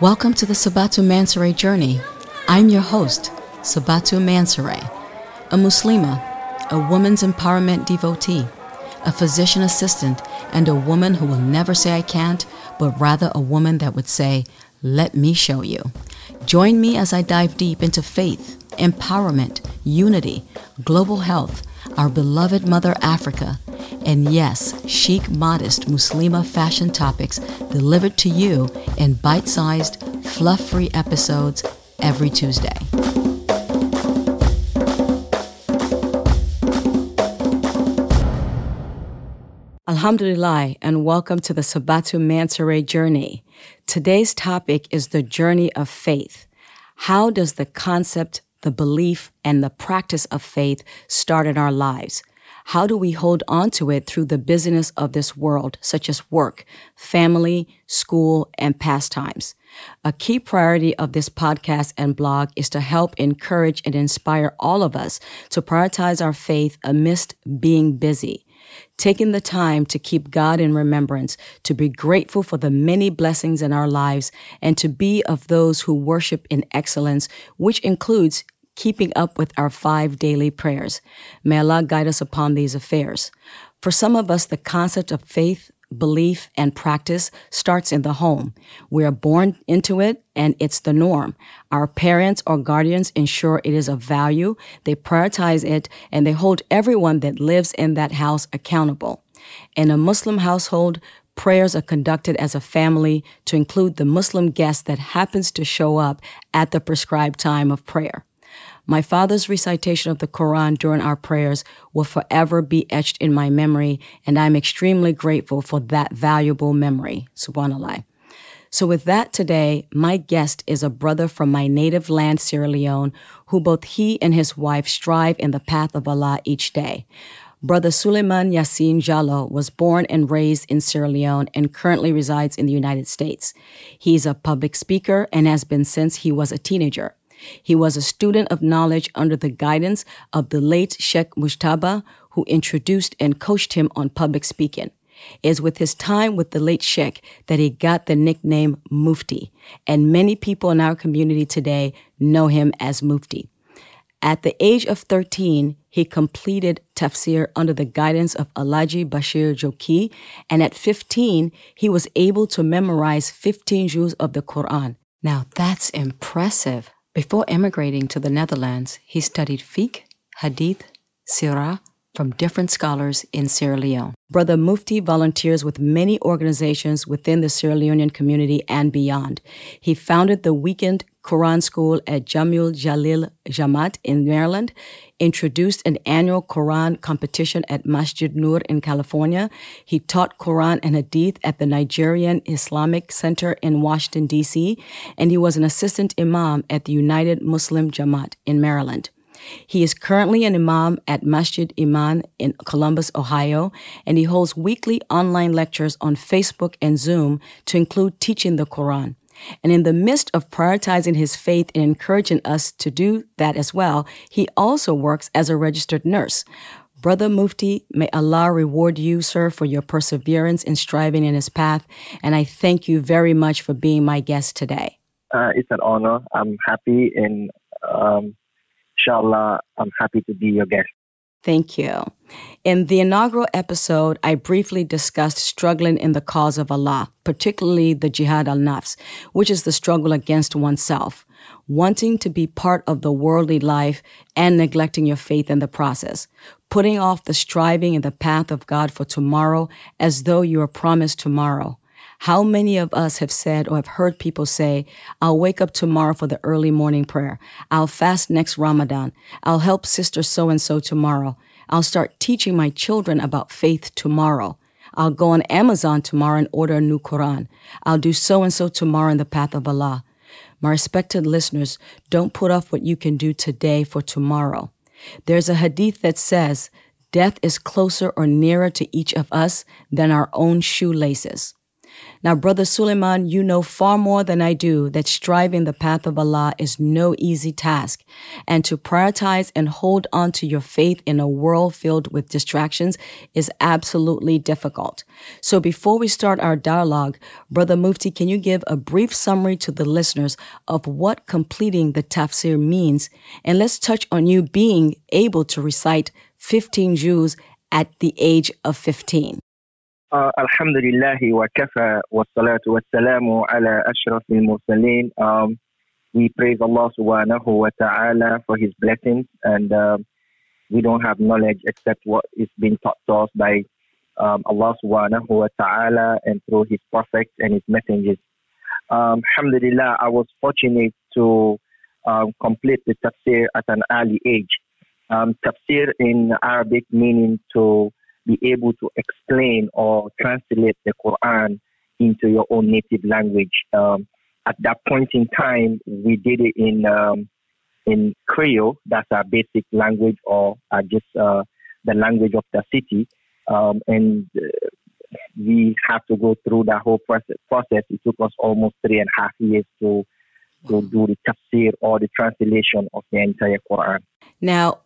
Welcome to the Sabatu Mansaray journey. I'm your host, Sabatu Mansaray, a Muslima, a woman's empowerment devotee, a physician assistant, and a woman who will never say I can't, but rather a woman that would say, Let me show you. Join me as I dive deep into faith, empowerment, unity, global health, our beloved Mother Africa, and yes, chic, modest Muslima fashion topics delivered to you in bite sized, fluff free episodes every Tuesday. Alhamdulillah, and welcome to the Sabatu Mansaray journey. Today's topic is the journey of faith. How does the concept, the belief, and the practice of faith start in our lives? How do we hold on to it through the busyness of this world, such as work, family, school, and pastimes? A key priority of this podcast and blog is to help encourage and inspire all of us to prioritize our faith amidst being busy. Taking the time to keep God in remembrance, to be grateful for the many blessings in our lives, and to be of those who worship in excellence, which includes keeping up with our five daily prayers. May Allah guide us upon these affairs. For some of us, the concept of faith, belief, and practice starts in the home. We are born into it and it's the norm. Our parents or guardians ensure it is of value, they prioritize it, and they hold everyone that lives in that house accountable. In a Muslim household, prayers are conducted as a family to include the Muslim guest that happens to show up at the prescribed time of prayer. My father's recitation of the Quran during our prayers will forever be etched in my memory, and I'm extremely grateful for that valuable memory. Subhanallah. So, with that today, my guest is a brother from my native land, Sierra Leone, who both he and his wife strive in the path of Allah each day. Brother Suleiman Yassin Jallo was born and raised in Sierra Leone and currently resides in the United States. He's a public speaker and has been since he was a teenager. He was a student of knowledge under the guidance of the late Sheikh Mujtaba, who introduced and coached him on public speaking. It is with his time with the late Sheikh that he got the nickname Mufti, and many people in our community today know him as Mufti. At the age of 13, he completed tafsir under the guidance of Alhaji Bashir Joki, and at 15, he was able to memorize 15 juz of the Quran. Now that's impressive. Before emigrating to the Netherlands, he studied fiqh, hadith, sirah from different scholars in Sierra Leone. Brother Mufti volunteers with many organizations within the Sierra Leonean community and beyond. He founded the weekend Quran school at Jamul Jalil Jamaat in Maryland, introduced an annual Quran competition at Masjid Nur in California. He taught Quran and Hadith at the Nigerian Islamic Center in Washington, D.C., and he was an assistant imam at the United Muslim Jamaat in Maryland. He is currently an imam at Masjid Iman in Columbus, Ohio, and he holds weekly online lectures on Facebook and Zoom to include teaching the Quran. And in the midst of prioritizing his faith and encouraging us to do that as well, he also works as a registered nurse. Brother Mufti, may Allah reward you, sir, for your perseverance in striving in his path. And I thank you very much for being my guest today. Uh, it's an honor. I'm happy and um, inshallah, I'm happy to be your guest. Thank you. In the inaugural episode, I briefly discussed struggling in the cause of Allah, particularly the jihad al nafs, which is the struggle against oneself, wanting to be part of the worldly life and neglecting your faith in the process, putting off the striving in the path of God for tomorrow as though you are promised tomorrow. How many of us have said or have heard people say, I'll wake up tomorrow for the early morning prayer. I'll fast next Ramadan. I'll help sister so and so tomorrow. I'll start teaching my children about faith tomorrow. I'll go on Amazon tomorrow and order a new Quran. I'll do so and so tomorrow in the path of Allah. My respected listeners, don't put off what you can do today for tomorrow. There's a hadith that says, Death is closer or nearer to each of us than our own shoelaces. Now, Brother Suleiman, you know far more than I do that striving the path of Allah is no easy task. And to prioritize and hold on to your faith in a world filled with distractions is absolutely difficult. So before we start our dialogue, Brother Mufti, can you give a brief summary to the listeners of what completing the tafsir means? And let's touch on you being able to recite 15 juz at the age of 15. Uh, Alhamdulillah wa kafa wa salatu wa salamu ala ashraf al-mursaleen. Um, we praise Allah subhanahu wa ta'ala for his blessings and uh, we don't have knowledge except what is being taught to us by um, Allah subhanahu wa ta'ala and through his prophets and his messengers. Um, Alhamdulillah, I was fortunate to um, complete the tafsir at an early age. Um, tafsir in Arabic meaning to be able to explain or translate the Quran into your own native language. Um, at that point in time, we did it in um, in Creole. That's our basic language, or uh, just uh, the language of the city. Um, and uh, we have to go through that whole process. Process. It took us almost three and a half years to to do the tafsir or the translation of the entire Quran. Now,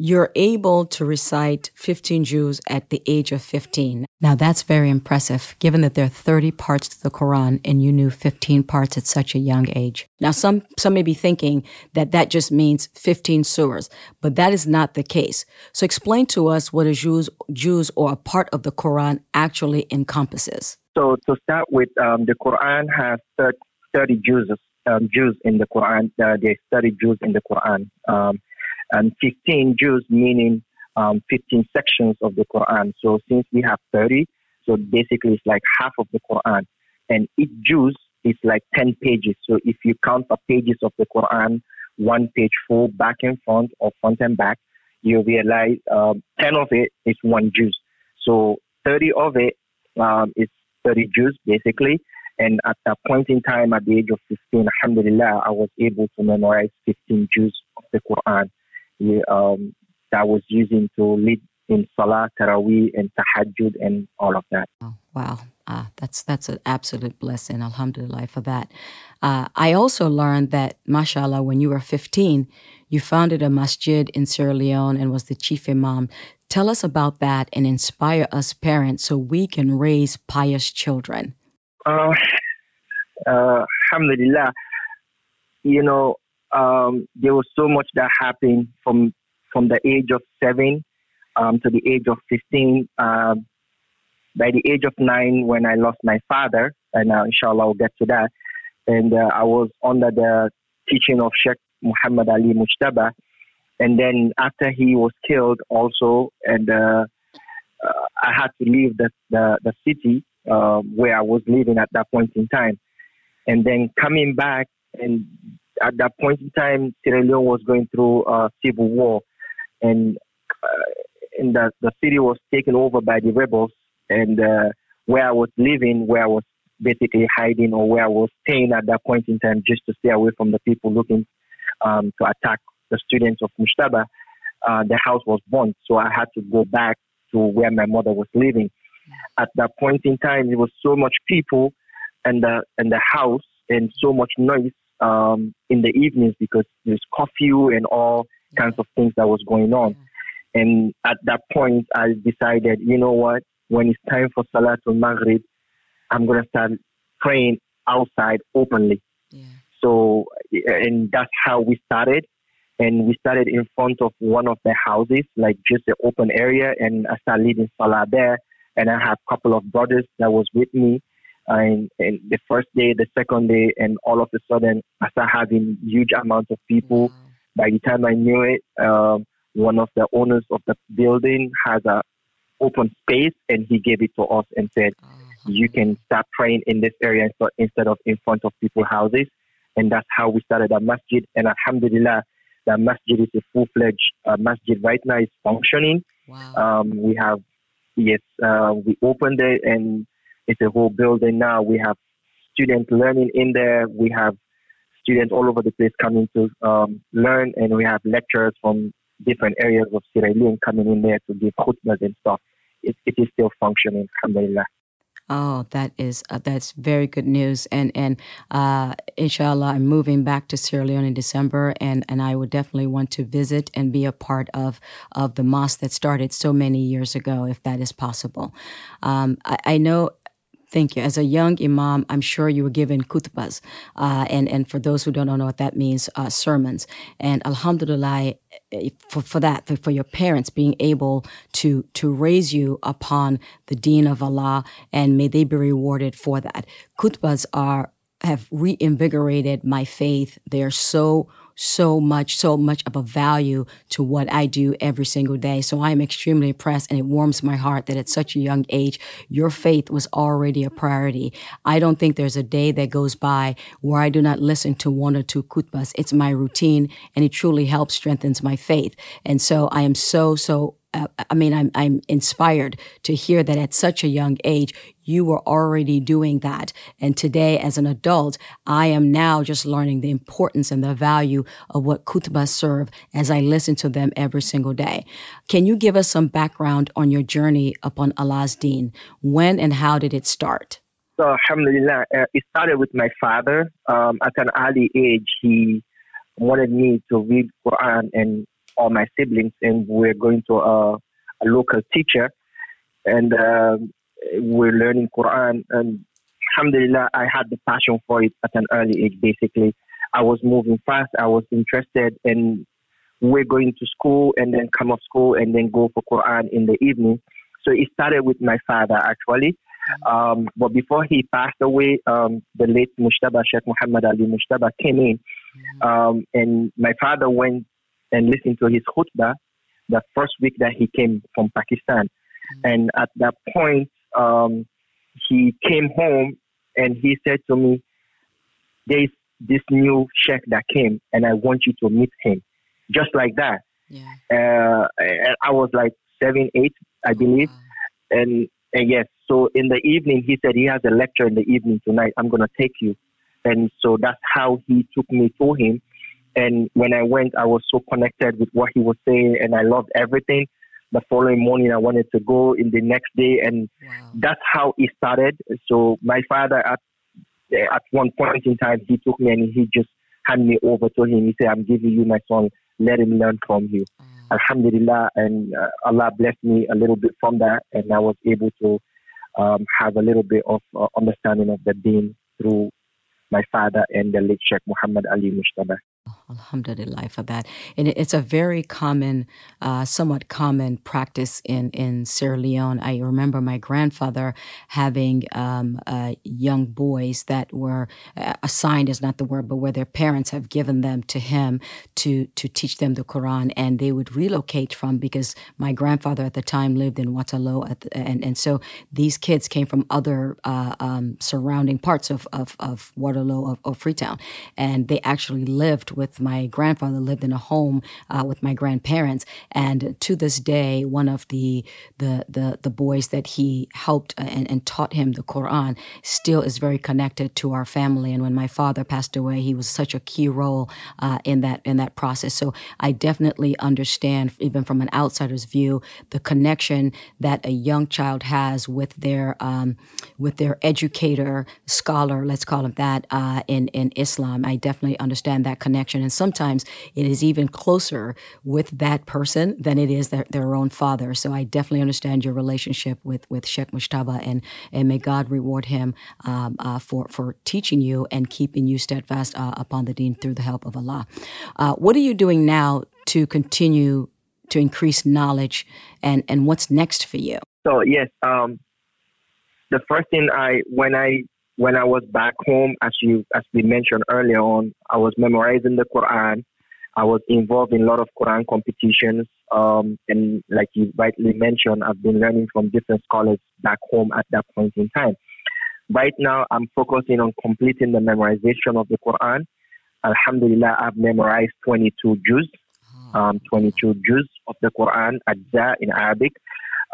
you're able to recite 15 juz at the age of 15. Now that's very impressive, given that there are 30 parts to the Quran and you knew 15 parts at such a young age. Now some, some may be thinking that that just means 15 surahs, but that is not the case. So explain to us what a Jews, juz or a part of the Quran actually encompasses. So to start with, um, the Quran has 30 juz. um, juz in the Quran. Uh, there's 30 juz in the Quran. Um, and 15 juz meaning um, 15 sections of the Quran. So since we have 30, so basically it's like half of the Quran. And each juz is like 10 pages. So if you count the pages of the Quran, one page full, back and front, or front and back, you realize um, 10 of it is one juz. So 30 of it um, is 30 juz basically. And at that point in time, at the age of 15, alhamdulillah, I was able to memorize 15 juz of the Quran um, that was using to lead in Salah, Taraweeh, and Tahajjud, and all of that. Oh, wow. Uh, that's that's an absolute blessing. Alhamdulillah for that. Uh, I also learned that, mashallah, when you were 15, you founded a masjid in Sierra Leone and was the chief imam. Tell us about that and inspire us parents so we can raise pious children. Uh, uh alhamdulillah. You know, um, there was so much that happened from from the age of seven um, to the age of 15. Uh, by the age of nine, when I lost my father, and uh, inshallah I'll get to that, and uh, I was under the teaching of Sheikh Muhammad Ali Mujtaba. And then after he was killed, also, and uh, uh, I had to leave the the, the city uh, where I was living at that point in time, and then coming back and at that point in time, Sierra Leone was going through a civil war, and uh, and the the city was taken over by the rebels. And uh, where I was living, where I was basically hiding, or where I was staying at that point in time, just to stay away from the people looking um, to attack the students of Mujtaba, uh, the house was burnt. So I had to go back to where my mother was living. At that point in time, there was so much people and the and the house and so much noise um, in the evenings because there's curfew and all kinds of things that was going on. And at that point, I decided, you know what? When it's time for Salatul Maghrib, I'm going to start praying outside openly. Yeah. So, and that's how we started. And we started in front of one of the houses, like just an open area. And I started leading Salah there. And I have a couple of brothers that was with me and, and, the first day, the second day, and all of a sudden, I started having huge amounts of people. Wow. By the time I knew it, um, one of the owners of the building has a open space, and he gave it to us and said, uh-huh. "You can start praying in this area instead of in front of people's houses." And that's how we started a masjid. And Alhamdulillah, the masjid is a full-fledged uh, masjid right now. It's functioning. Wow. Um, we have yes, uh, we opened it and it's a whole building now. We have students learning in there. We have students all over the place coming to um, learn, and we have lecturers from different areas of Sierra Leone coming in there to give khutbahs and stuff. It, it is still functioning, alhamdulillah. Oh, that is uh, that's very good news, and and uh, inshallah, I'm moving back to Sierra Leone in December, and and I would definitely want to visit and be a part of of the mosque that started so many years ago, if that is possible. Um, I, I know Thank you. As a young imam, I'm sure you were given kutbas. Uh, and, and for those who don't know what that means, uh, sermons. And alhamdulillah, eh, for, for that, for, your parents being able to, to raise you upon the deen of Allah, and may they be rewarded for that. Kutbas are, have reinvigorated my faith. They are so so much, so much of a value to what I do every single day. So I am extremely impressed and it warms my heart that at such a young age, your faith was already a priority. I don't think there's a day that goes by where I do not listen to one or two kutbas. It's my routine and it truly helps strengthens my faith. And so I am so, so uh, I mean, I'm, I'm inspired to hear that at such a young age, you were already doing that. And today, as an adult, I am now just learning the importance and the value of what kutbas serve as I listen to them every single day. Can you give us some background on your journey upon Allah's deen? When and how did it start? So, alhamdulillah, uh, it started with my father. Um, at an early age, he wanted me to read Quran and all my siblings, and we're going to a, a local teacher, and uh, we're learning Quran. And Alhamdulillah, I had the passion for it at an early age. Basically, I was moving fast. I was interested, and we're going to school, and then come off school, and then go for Quran in the evening. So it started with my father actually. Um, but before he passed away, um, the late Mushtaba Sheikh Muhammad Ali Mushtaba came in, um, and my father went and listened to his khutbah the first week that he came from Pakistan. Mm-hmm. And at that point, um, he came home and he said to me, There's this new sheikh that came, and I want you to meet him. Just like that. Yeah. Uh, and I was like seven, eight, I believe. Wow. And, and yes, so in the evening, he said he has a lecture in the evening tonight. I'm going to take you. And so that's how he took me to him. And when I went, I was so connected with what he was saying, and I loved everything. The following morning, I wanted to go in the next day, and wow. that's how it started. So my father, at at one point in time, he took me and he just handed me over to him. He said, "I'm giving you my son. Let him learn from you." Alhamdulillah, and uh, Allah blessed me a little bit from that, and I was able to um, have a little bit of uh, understanding of the deen through my father and the late Sheikh Muhammad Ali Mushtaba. Alhamdulillah for that. And it's a very common, uh, somewhat common practice in, in Sierra Leone. I remember my grandfather having um, uh, young boys that were uh, assigned, is not the word, but where their parents have given them to him to, to teach them the Quran. And they would relocate from, because my grandfather at the time lived in Waterloo. The, and, and so these kids came from other uh, um, surrounding parts of, of, of Waterloo, of, of Freetown. And they actually lived with my grandfather lived in a home uh, with my grandparents, and to this day, one of the the the, the boys that he helped uh, and, and taught him the Quran still is very connected to our family. And when my father passed away, he was such a key role uh, in that in that process. So I definitely understand, even from an outsider's view, the connection that a young child has with their um, with their educator, scholar, let's call him that, uh, in in Islam. I definitely understand that connection, and sometimes it is even closer with that person than it is their, their own father. So I definitely understand your relationship with with Sheikh Mushtaba, and and may God reward him um, uh, for for teaching you and keeping you steadfast uh, upon the Deen through the help of Allah. Uh, what are you doing now to continue to increase knowledge, and and what's next for you? So yes, um, the first thing I when I when I was back home, as you as we mentioned earlier on, I was memorizing the Quran. I was involved in a lot of Quran competitions, um, and like you rightly mentioned, I've been learning from different scholars back home at that point in time. Right now, I'm focusing on completing the memorization of the Quran. Alhamdulillah, I've memorized 22 juz, um, 22 juz of the Quran, Ajza in Arabic.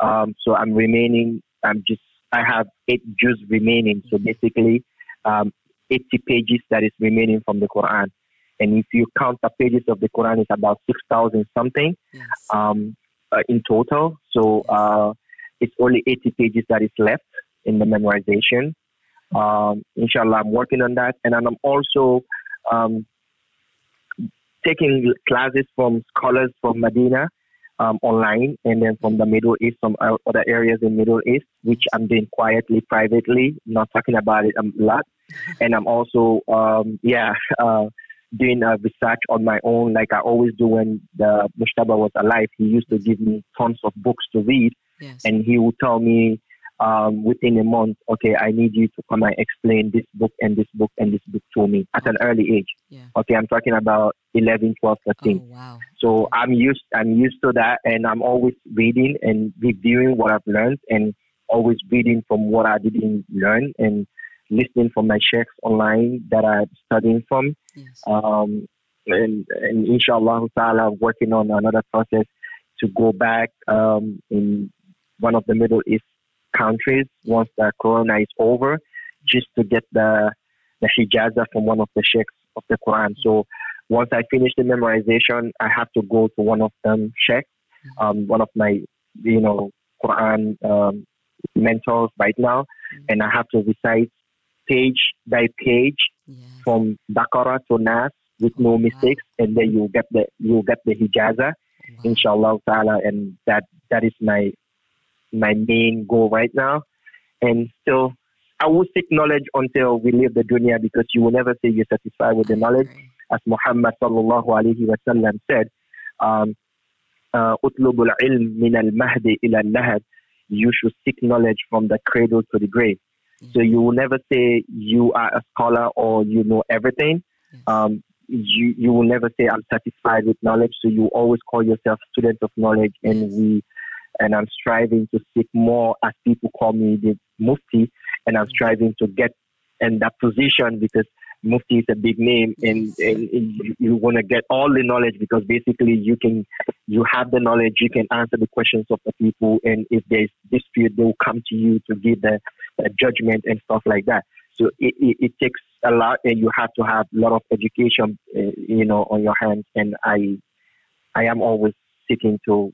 Um, so I'm remaining, I'm just I have eight juz remaining. So basically, um, 80 pages that is remaining from the Quran. And if you count the pages of the Quran, it's about 6,000 something yes. um, uh, in total. So uh, it's only 80 pages that is left. in the memorization. Um, inshallah, I'm working on that, and I'm also um, taking classes from scholars from Medina um, online, and then from the Middle East, from other areas in Middle East, which I'm doing quietly, privately, not talking about it a lot. And I'm also, um, yeah, uh, doing a research on my own, like I always do when the Mushtaba was alive. He used to give me tons of books to read, yes. and he would tell me um, within a month, okay, I need you to come and explain this book and this book and this book to me at an early age. Yeah. Okay, I'm talking about 11, 12, 13. Oh, wow. So I'm used, I'm used to that, and I'm always reading and reviewing what I've learned, and always reading from what I didn't learn, and listening from my sheikhs online that I'm studying from. Yes. Um, and, and inshallah ta'ala, working on another process to go back um, in one of the Middle East countries once the corona is over, just to get the the ijaza from one of the sheikhs of the Quran. So once I finish the memorization, I have to go to one of them sheikhs, um, one of my you know Quran um, mentors right now, mm-hmm. and I have to recite page by page yes. from Baqara to Nas with no oh, mistakes, wow. and then you get the you get the ijaza, wow. inshallah ta'ala, and that that is my my main goal right now. And so I will seek knowledge until we leave the dunya because you will never say you're satisfied with the knowledge. As Muhammad sallallahu alayhi wa sallam said, um, uh, utlubul ilm min al mahdi ila lahad. You should seek knowledge from the cradle to the grave. Mm-hmm. So you will never say you are a scholar or you know everything. Um, you you will never say I'm satisfied with knowledge. So you always call yourself student of knowledge, and we and I'm striving to seek more as people call me the Mufti, and I'm striving to get in that position because Mufti is a big name and, and you want to get all the knowledge because basically you can, you have the knowledge, you can answer the questions of the people and if there's dispute, they will come to you to give the, the judgment and stuff like that. So it, it, it, takes a lot and you have to have a lot of education, uh, you know, on your hands. And I, I am always seeking to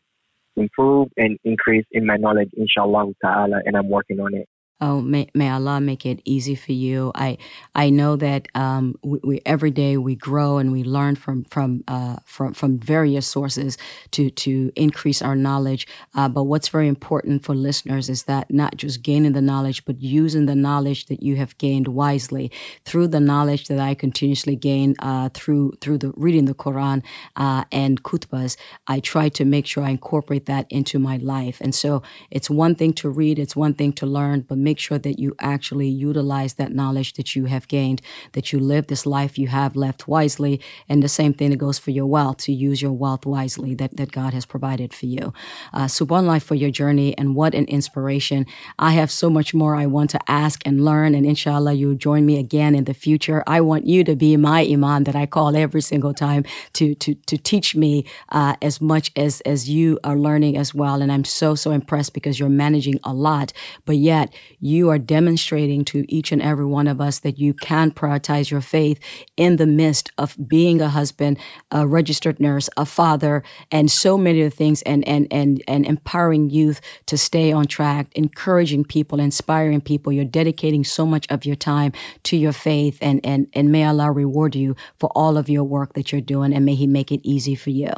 improve and increase in my knowledge, inshallah ta'ala, and I'm working on it. Oh, may, may Allah make it easy for you. I I know that um, we, we, every day we grow and we learn from from uh, from from various sources to to increase our knowledge. Uh, but what's very important for listeners is that not just gaining the knowledge, but using the knowledge that you have gained wisely through the knowledge that I continuously gain uh, through through the reading the Quran uh, and kutbas. I try to make sure I incorporate that into my life. And so it's one thing to read, it's one thing to learn, but make sure that you actually utilize that knowledge that you have gained, that you live this life you have left wisely. And the same thing that goes for your wealth, to use your wealth wisely that, that God has provided for you. Uh, life for your journey and what an inspiration. I have so much more I want to ask and learn. And inshallah, you'll join me again in the future. I want you to be my imam that I call every single time to, to, to teach me uh, as much as, as you are learning as well. And I'm so, so impressed because you're managing a lot, but yet you are demonstrating to each and every one of us that you can prioritize your faith in the midst of being a husband, a registered nurse, a father, and so many of the things, and, and, and, and empowering youth to stay on track, encouraging people, inspiring people. You're dedicating so much of your time to your faith, and, and, and may Allah reward you for all of your work that you're doing, and may He make it easy for you.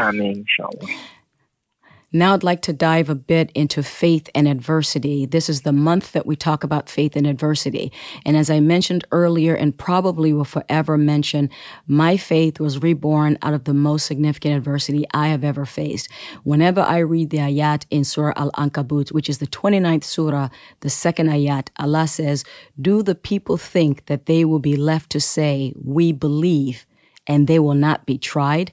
Amen, inshallah. Now I'd like to dive a bit into faith and adversity. This is the month that we talk about faith and adversity. And as I mentioned earlier and probably will forever mention, my faith was reborn out of the most significant adversity I have ever faced. Whenever I read the ayat in Surah Al-Ankabut, which is the 29th surah, the second ayat, Allah says, do the people think that they will be left to say, we believe and they will not be tried?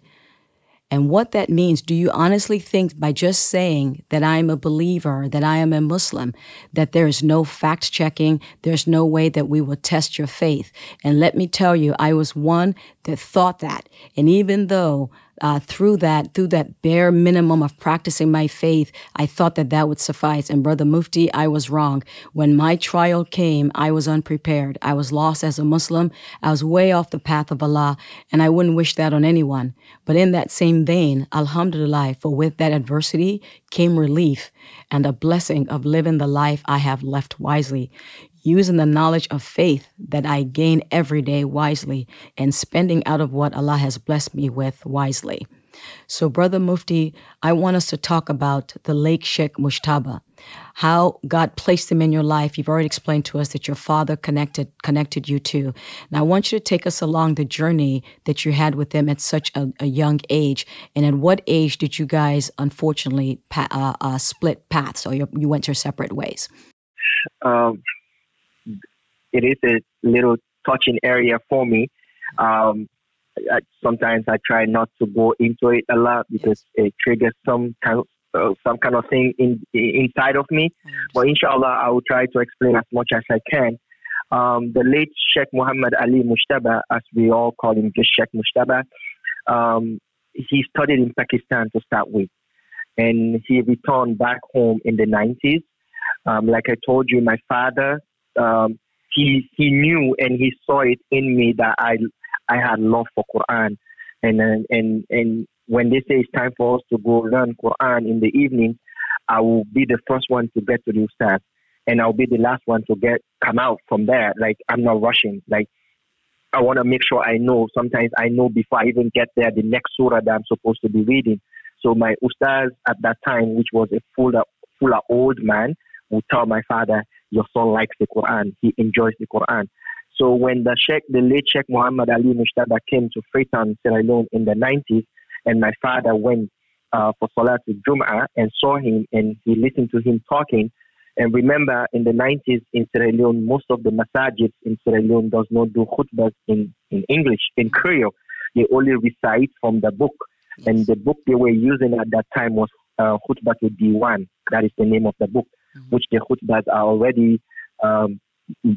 And what that means. Do you honestly think by just saying that I'm a believer, that I am a Muslim, that there is no fact checking, there's no way that we will test your faith? And let me tell you, I was one that thought that. And even though uh, through that, through that bare minimum of practicing my faith, I thought that that would suffice. And Brother Mufti, I was wrong. When my trial came, I was unprepared. I was lost as a Muslim. I was way off the path of Allah, and I wouldn't wish that on anyone. But in that same vein, Alhamdulillah, for with that adversity came relief and a blessing of living the life I have left wisely using the knowledge of faith that I gain every day wisely and spending out of what Allah has blessed me with wisely. So, Brother Mufti, I want us to talk about the late Sheikh Mujtaba, how God placed him in your life. You've already explained to us that your father connected connected you to. Now, I want you to take us along the journey that you had with him at such a, a young age, and at what age did you guys unfortunately pa- uh, uh, split paths, or you, you went your separate ways? Um, it is a little touching area for me. Um, I, sometimes I try not to go into it a lot because it triggers some kind of uh, some kind of thing in, inside of me. But inshallah, I will try to explain as much as I can. Um, the late Sheikh Muhammad Ali Mujtaba, as we all call him, just Sheikh Mujtaba, um, he studied in Pakistan to start with, and he returned back home in the 90s. Um, like I told you, my father um, he he knew and he saw it in me that I I had love for Quran, and uh, and and when they say it's time for us to go learn Quran in the evening, I will be the first one to get to the ustad, and I'll be the last one to get come out from there. Like I'm not rushing. Like I want to make sure I know. Sometimes I know before I even get there the next surah that I'm supposed to be reading. So my ustaz at that time, which was a full full old man, would tell my father, your son likes the Quran. He enjoys the Quran. So when the Sheikh, the late Sheikh Muhammad Ali Mujtaba came to Freetown, Sierra Leone in the 90s, and my father went uh, for Salat Jum'ah and saw him and he listened to him talking. And remember, in the 90s in Sierra Leone, most of the masajids in Sierra Leone does not do khutbahs in, in English, in Creole. They only recite from the book. And the book they were using at that time was uh, Khutbah to Diwan. That is the name of the book. Which the khutbahs are already um,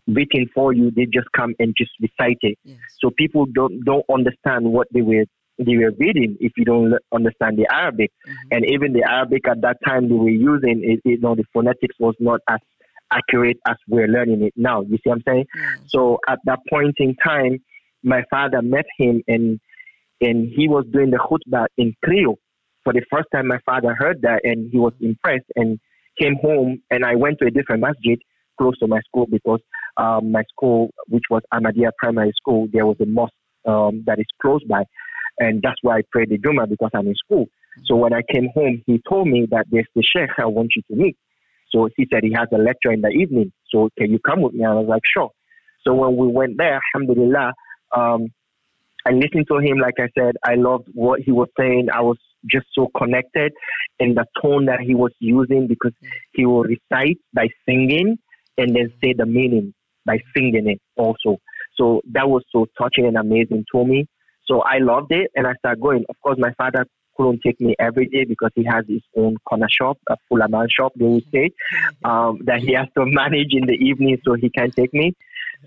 written for you. They just come and just recite it. Yes. So people don't don't understand what they were they were reading if you don't understand the Arabic. Mm-hmm. And even the Arabic at that time they were using, it, you know, the phonetics was not as accurate as we're learning it now. You see what I'm saying? Mm-hmm. So at that point in time, my father met him and and he was doing the khutbah in Creole. For the first time, my father heard that and he was impressed and came home and I went to a different masjid close to my school because um, my school, which was Ahmadiyya Primary School, there was a mosque um, that is close by. And that's why I prayed the Juma because I'm in school. So when I came home, he told me that there's the Sheikh I want you to meet. So he said he has a lecture in the evening. So can you come with me? I was like, sure. So when we went there, alhamdulillah, um, I listened to him. Like I said, I loved what he was saying. I was just so connected in the tone that he was using because he will recite by singing and then say the meaning by singing it also. So that was so touching and amazing to me. So I loved it and I started going. Of course, my father couldn't take me every day because he has his own corner shop, a full amount shop, they would say, um, that he has to manage in the evening so he can take me.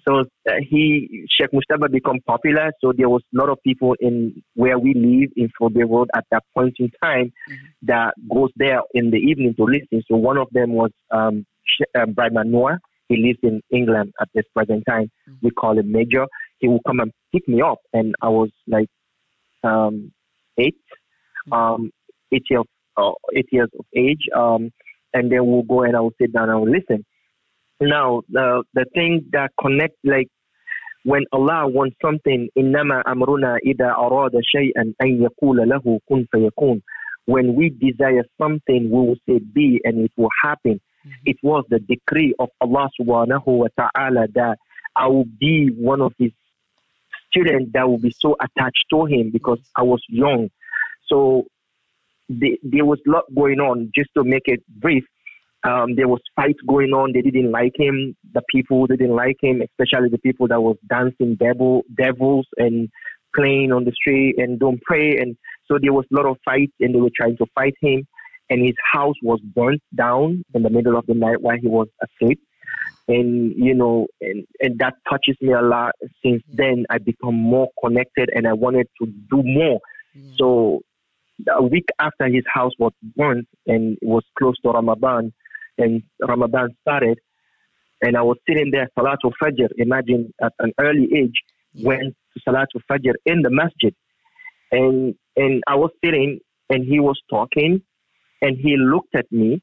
So uh, he, Sheikh Mujtaba become popular. So there was a lot of people in where we live in Fobe Road at that point in time mm-hmm. that goes there in the evening to listen. So one of them was um, uh, Brian Noah. He lives in England at this present time. Mm-hmm. We call him Major. He would come and pick me up, and I was like um, 8 mm-hmm. um, eight years, uh, eight years of age. Um, and then we'll go and I will sit down and I will listen. Now, the the thing that connect like when Allah wants something, إنما أمرنا إذا أراد شيئا أن يقول له كن فيكون. When we desire something, we will say be and it will happen. Mm-hmm. It was the decree of Allah subhanahu wa ta'ala that I will be one of his students that will be so attached to him because I was young. So the, there was a lot going on. Just to make it brief, um, there was fights going on. They didn't like him. The people didn't like him, especially the people that was dancing devil devils and playing on the street and don't pray. And so there was a lot of fights, and they were trying to fight him. And his house was burnt down in the middle of the night while he was asleep. And you know, and, and that touches me a lot. Since then, I become more connected, and I wanted to do more Yeah. So a week after his house was burnt and it was close to Ramadan, and Ramadan started, and I was sitting there, Salatul Fajr, imagine at an early age, went to Salatul Fajr in the masjid. And, and I was sitting and he was talking and he looked at me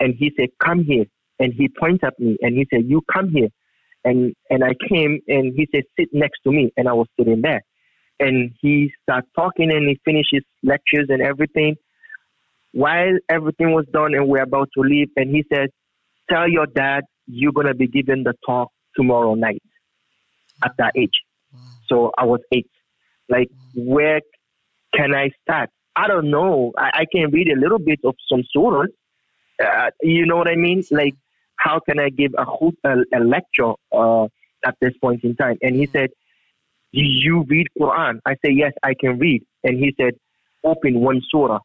and he said, come here. And he pointed at me and he said, you come here. And, and I came and he said, sit next to me. And I was sitting there. And he started talking and he finished his lectures and everything. While everything was done and we're about to leave, and he said, tell your dad you're going to be giving the talk tomorrow night at that age. Wow. So I was eight. Like, where can I start? I don't know. I, I can read a little bit of some surahs. Uh, you know what I mean? Like, how can I give a, a, a lecture uh, at this point in time? And he said, do you read Quran? I said, yes, I can read. And he said, open one surah.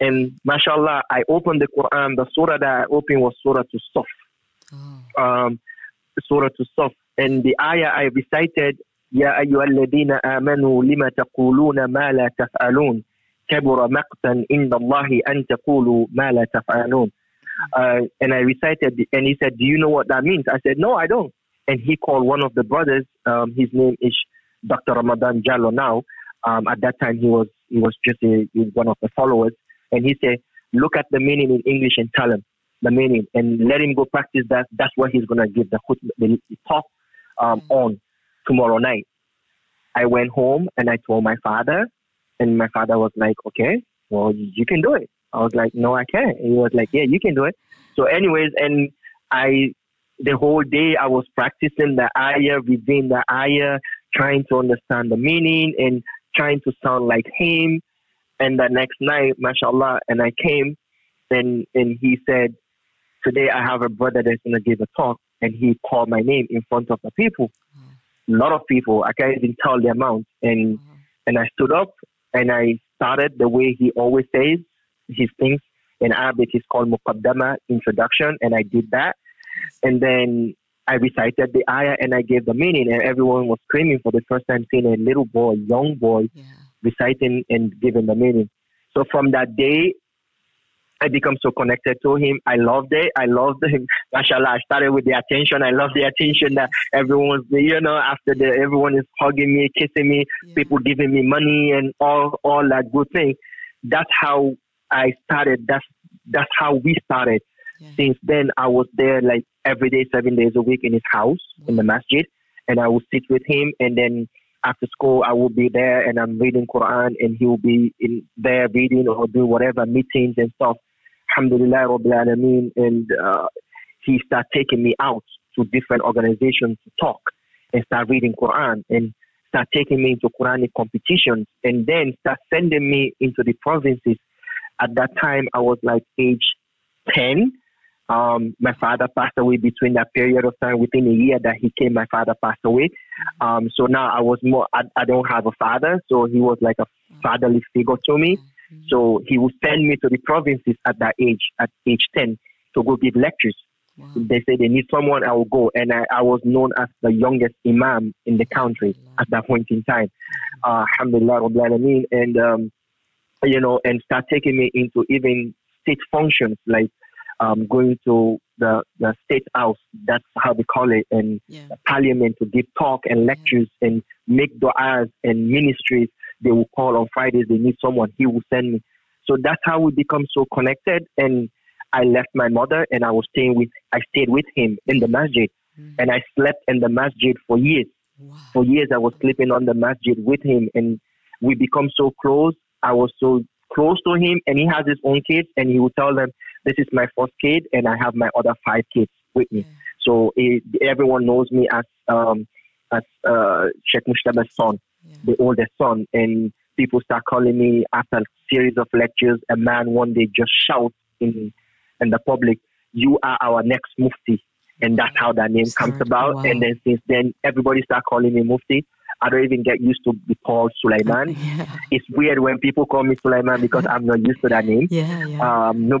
And mashallah, I opened the Quran. The surah that I opened was Surah to Saf. Oh. Um, surah to Saf. And the ayah I recited, يا أيها الذين آمنوا لما تقولون ما لا تفعلون كبر مقتا عند الله أن تقولوا ما لا تفعلون uh, and I recited, and he said, "Do you know what that means?" I said, "No, I don't." And he called one of the brothers. Um, his name is Dr. Ramadan Jallo. Now, um, at that time, he was he was just a, one of the followers, and he said, "Look at the meaning in English and tell him the meaning, and let him go practice that. That's what he's gonna give the, the talk um, mm-hmm. on tomorrow night." I went home and I told my father, and my father was like, "Okay, well, you can do it." I was like, "No, I can't." And he was like, "Yeah, you can do it." So, anyways, and I the whole day I was practicing the ayah within the ayah, trying to understand the meaning and trying to sound like him. And the next night, mashallah, and I came and and he said, Today I have a brother that's gonna give a talk and he called my name in front of the people. Mm. A lot of people, I can't even tell the amount. And mm. and I stood up and I started the way he always says his things. In Arabic it's called Muqaddama introduction and I did that. And then I recited the ayah and I gave the meaning, and everyone was screaming for the first time seeing a little boy, young boy, yeah. Reciting and giving the meaning. So from that day, I become so connected to him. I loved it. I loved him. Mashallah, I started with the attention. I love the attention that everyone's, you know, after the, everyone is hugging me, kissing me, yeah. people giving me money and all, all that good thing. That's how I started. That's, that's how we started. Yeah. Since then, I was there like every day, seven days a week in his house in the masjid, and I would sit with him. And then after school, I will be there and I'm reading Quran, and he will be in there reading or doing whatever meetings and stuff. Alhamdulillah, Rabbil Alameen. And uh, he start taking me out to different organizations to talk and start reading Quran and start taking me into Quranic competitions and then start sending me into the provinces. At that time, I was like age 10 um, my father passed away between that period of time. Within a year that he came, my father passed away. Um, so now I was more, I, I don't have a father. So he was like a fatherly figure to me. So he would send me to the provinces at that age, at age 10, to go give lectures. Wow. They said they need someone, I will go. And I, I, was known as the youngest imam in the country at that point in time. Uh, alhamdulillah, and, um, you know, and start taking me into even state functions like um, going to the, the state house, that's how they call it, and yeah. parliament to give talk and lectures yeah. and make du'as and ministries. They will call on Fridays, they need someone, he will send me. So that's how we become so connected. And I left my mother and I was staying with, I stayed with him in the masjid. Mm. And I slept in the masjid for years. Wow. For years, I was sleeping on the masjid with him and we become so close. I was so close to him and he has his own kids and he would tell them, this is my first kid and I have my other five kids with me. So it, everyone knows me as, um, as uh, Sheikh Mushtaba's son, yeah. the oldest son. And people start calling me after a series of lectures. A man one day just shouts in, in the public, you are our next mufti. And that's how that name comes about. Wow. And then since then, everybody start calling me mufti. I don't even get used to be called Sulaiman. Yeah. It's weird when people call me Sulaiman because I'm not used to that name. Yeah, yeah. Um, no,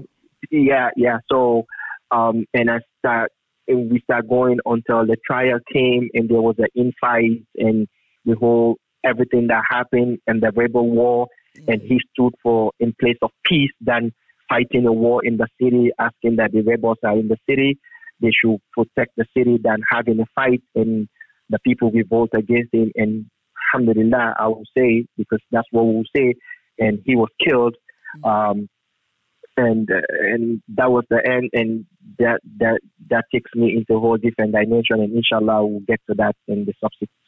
yeah, yeah. So, um, and I start, and we start going until the trial came, and there was an infight, and the whole everything that happened, and the rebel war, and he stood for in place of peace than fighting a war in the city, asking that the rebels are in the city, they should protect the city than having a fight and the people revolt against him. And alhamdulillah, I will say, because that's what we will say, and he was killed. Mm-hmm. Um, and uh, and that was the end, and that that that takes me into a whole different dimension. And inshallah, we'll get to that in the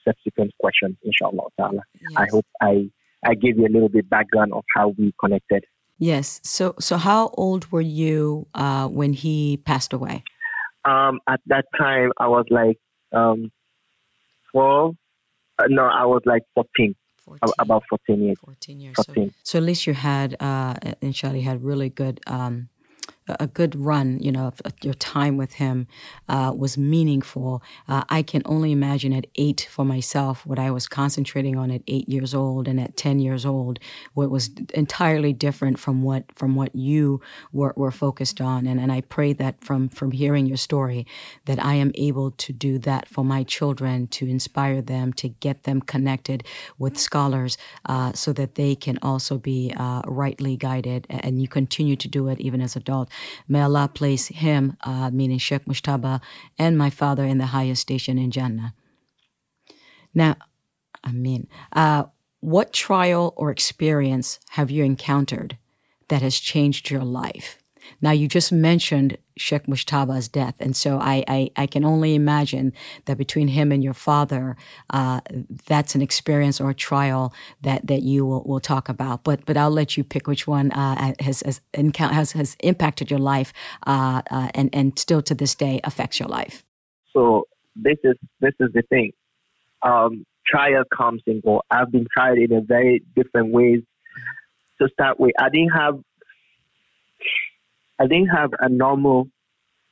subsequent questions. Inshallah, ta'ala. Yes. I hope I I gave you a little bit background of how we connected. Yes. So so how old were you uh, when he passed away? Um, at that time, I was like um, twelve. Uh, no, I was like fourteen. 14. About 14 years. 14 years. 14. So, so, at least you had, uh, inshallah, you had really good um, a good run, you know, your time with him uh, was meaningful. Uh, I can only imagine at eight for myself what I was concentrating on at eight years old and at ten years old, what was entirely different from what from what you were, were focused on. And and I pray that from from hearing your story, that I am able to do that for my children to inspire them to get them connected with scholars, uh, so that they can also be uh, rightly guided. And you continue to do it even as adults. May Allah place him, uh, meaning Sheikh Mushtaba, and my father in the highest station in Jannah. Now, I mean, uh, what trial or experience have you encountered that has changed your life? Now, you just mentioned Sheikh Mushtaba's death. And so I, I, I, can only imagine that between him and your father, uh, that's an experience or a trial that, that you will, will talk about. But but I'll let you pick which one uh, has, has, has, has impacted your life uh, uh, and, and still to this day affects your life. So this is, this is the thing. Um, trial comes and go. I've been tried in a very different ways. To start with, I didn't have I didn't have a normal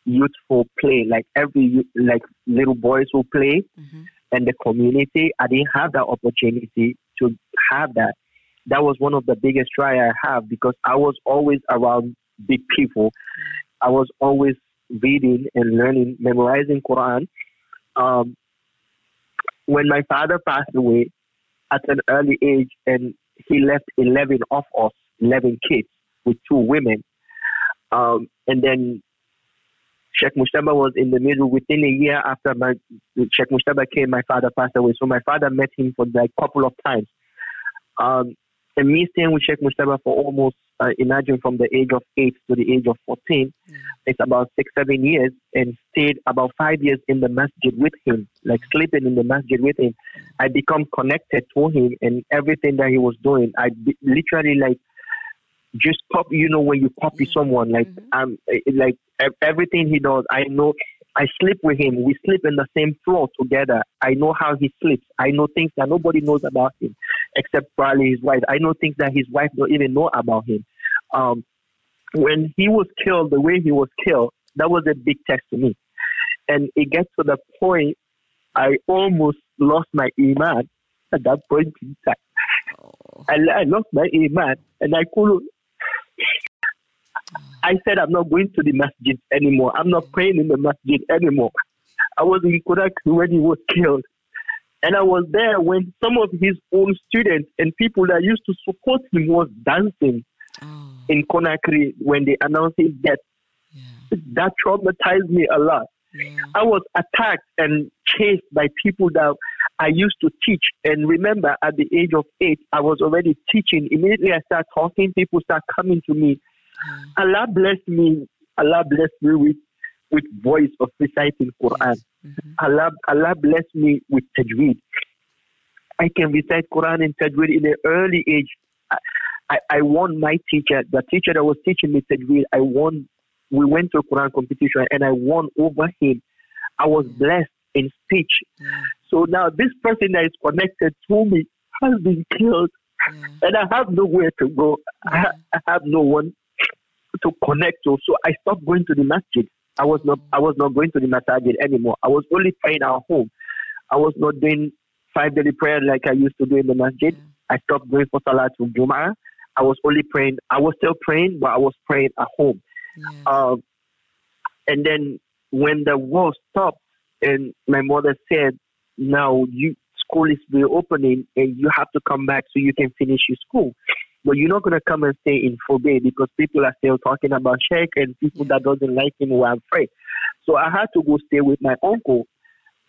youthful play like every like little boys will play mm-hmm. and the community. I didn't have that opportunity to have that. That was one of the biggest try I have because I was always around big people. I was always reading and learning, memorizing Quran. Um, when my father passed away at an early age and he left 11 of us, 11 kids with two women, um, and then Sheikh Mushtaba was in the middle. Within a year after my Sheikh Mushtaba came, my father passed away. So my father met him for like a couple of times. Um, and me staying with Sheikh Mushtaba for almost, uh, imagine from the age of 8 to the age of 14, mm. it's about six, seven years, and stayed about five years in the masjid with him, like sleeping in the masjid with him. I become connected to him and everything that he was doing. I be, literally like just copy. You know, when you copy mm-hmm. someone, like mm-hmm. um, like everything he does, I know. I sleep with him. We sleep in the same floor together. I know how he sleeps. I know things that nobody knows about him, except probably his wife. I know things that his wife don't even know about him. Um, when he was killed, the way he was killed, that was a big test to me. And it gets to the point I almost lost my iman at that point in time. Oh. I, I lost my iman, and I couldn't I said, I'm not going to the masjid anymore. I'm not praying in the masjid anymore. I was in Conakry when he was killed. And I was there when some of his own students and people that used to support him was dancing oh. in Conakry when they announced his death. Yeah. That traumatized me a lot. Yeah. I was attacked and chased by people that I used to teach. And remember, at the age of eight, I was already teaching. Immediately I start talking, people start coming to me. Mm. Allah blessed me. Allah blessed me with with voice of reciting Quran. Mm-hmm. Allah Allah blessed me with tajweed. I can recite Quran and tajweed in an early age. I, I, I won my teacher, the teacher that was teaching me tajweed. I won. We went to a Quran competition and I won over him. I was mm. blessed in speech. Yeah. So now this person that is connected to me has been killed, yeah. and I have nowhere to go. Yeah. I, have no one to connect to. So I stopped going to the masjid. I was not I was not going to the masjid anymore. I was only praying at home. I was not doing five daily prayer like I used to do in the masjid. I stopped going for salat to Jum'ah. I was only praying. I was still praying, but I was praying at home. Um, and then when the war stopped, and my mother said, now you school is reopening and you have to come back so you can finish your school. But you're not gonna come and stay in Fobe because people are still talking about Sheikh and people that doesn't like him were afraid. So I had to go stay with my uncle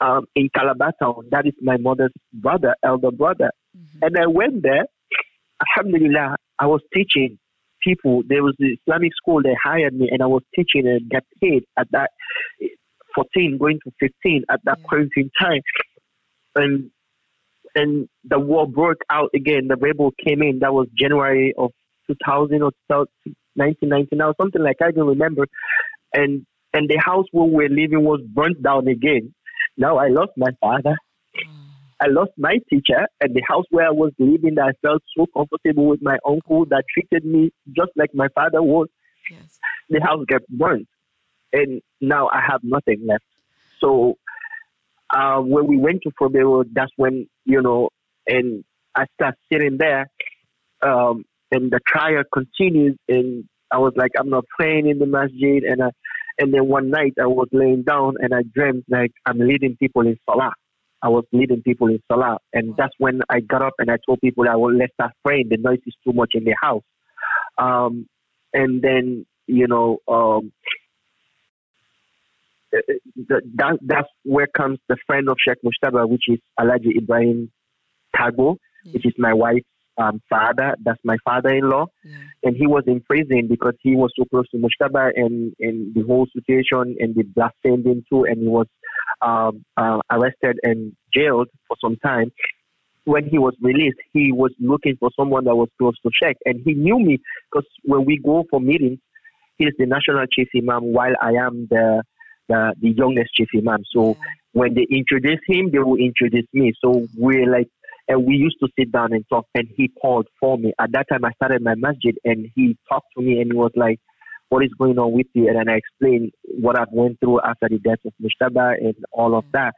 um, in Calaba town. That is my mother's brother, elder brother. Mm-hmm. And I went there. Alhamdulillah, I was teaching people. There was the Islamic school. They hired me, and I was teaching and got paid at that 14, going to 15 at that yeah. point in time. And and the war broke out again. The rebel came in. That was January of 2000 or 1999 or something like I don't remember. And and the house where we were living was burnt down again. Now I lost my father. I lost my teacher and the house where I was living. I felt so comfortable with my uncle that treated me just like my father was. Yes. The house got burnt, and now I have nothing left. So uh, when we went to Forbero, that's when you know, and I started sitting there, um, and the trial continues, and I was like, I'm not praying in the masjid, and I, and then one night I was laying down and I dreamed like I'm leading people in salah. I was leading people in salah, and that's when I got up and I told people I will let's start praying. The noise is too much in the house, um, and then you know. Um, that, that's where comes the friend of Sheikh Mushtaba, which is Alaji Ibrahim Tago, which is my wife's um, father. That's my father-in-law, yeah. and he was in prison because he was so close to Mushtaba and, and the whole situation, and they blasphemed him too, and he was um, uh, arrested and jailed for some time. When he was released, he was looking for someone that was close to Sheikh, and he knew me because when we go for meetings, he's the national chief imam while I am the the, the youngest chief imam. So when they introduce him, they will introduce me. So we're like, and we used to sit down and talk, and he called for me. At that time, I started my masjid, and he talked to me, and he was like, "What is going on with you?" And then I explained what I've went through after the death of Mushtaba and all of that.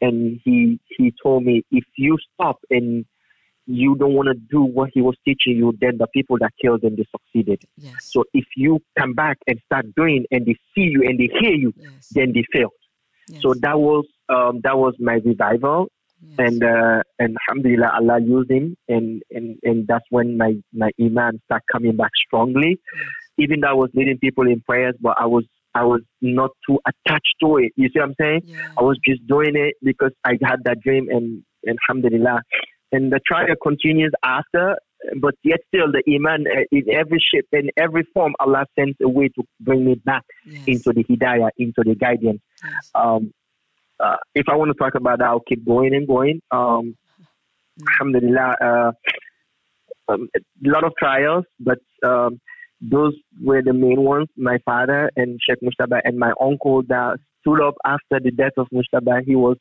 And he he told me, if you stop and you don't want to do what he was teaching you, then the people that killed him, they succeeded. Yes. So if you come back and start doing and they see you and they hear you, yes. then they failed. Yes. So that was um, that was my revival. And uh, and alhamdulillah, Allah used him, and, and, and that's when my, my iman started coming back strongly. Even though I was leading people in prayers, but I was I was not too attached to it. You see what I'm saying? I was just doing it because I had that dream, and, and alhamdulillah, and the trial continues after, but yet still the iman uh, in every shape in every form Allah sends a way to bring me back yes. into the hidayah, into the guidance. Yes. Um, uh, if I want to talk about that, I'll keep going and going. Um, mm-hmm. Alhamdulillah, uh, um, a lot of trials, but um, those were the main ones. My father and Sheikh Mushtaba and my uncle that stood up after the death of Mushtaba. He was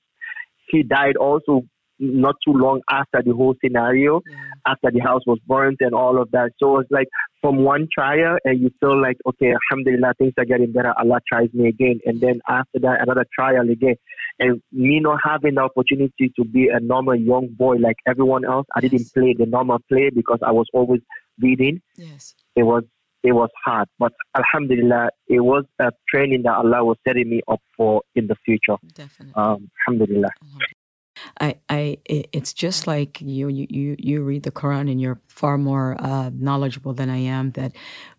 he died also not too long after the whole scenario, yeah. after the house was burnt and all of that. So it's like from one trial, and you feel like, okay, alhamdulillah, things are getting better. Allah tries me again. And then after that, another trial again. And me not having the opportunity to be a normal young boy like everyone else, I didn't play the normal play because I was always reading. Yes. It was it was hard. But Alhamdulillah, it was a training that Allah was setting me up for in the future. Definitely. Um, alhamdulillah. I, I, it's just like you, you, you read the Quran and you're far more uh, knowledgeable than I am. That,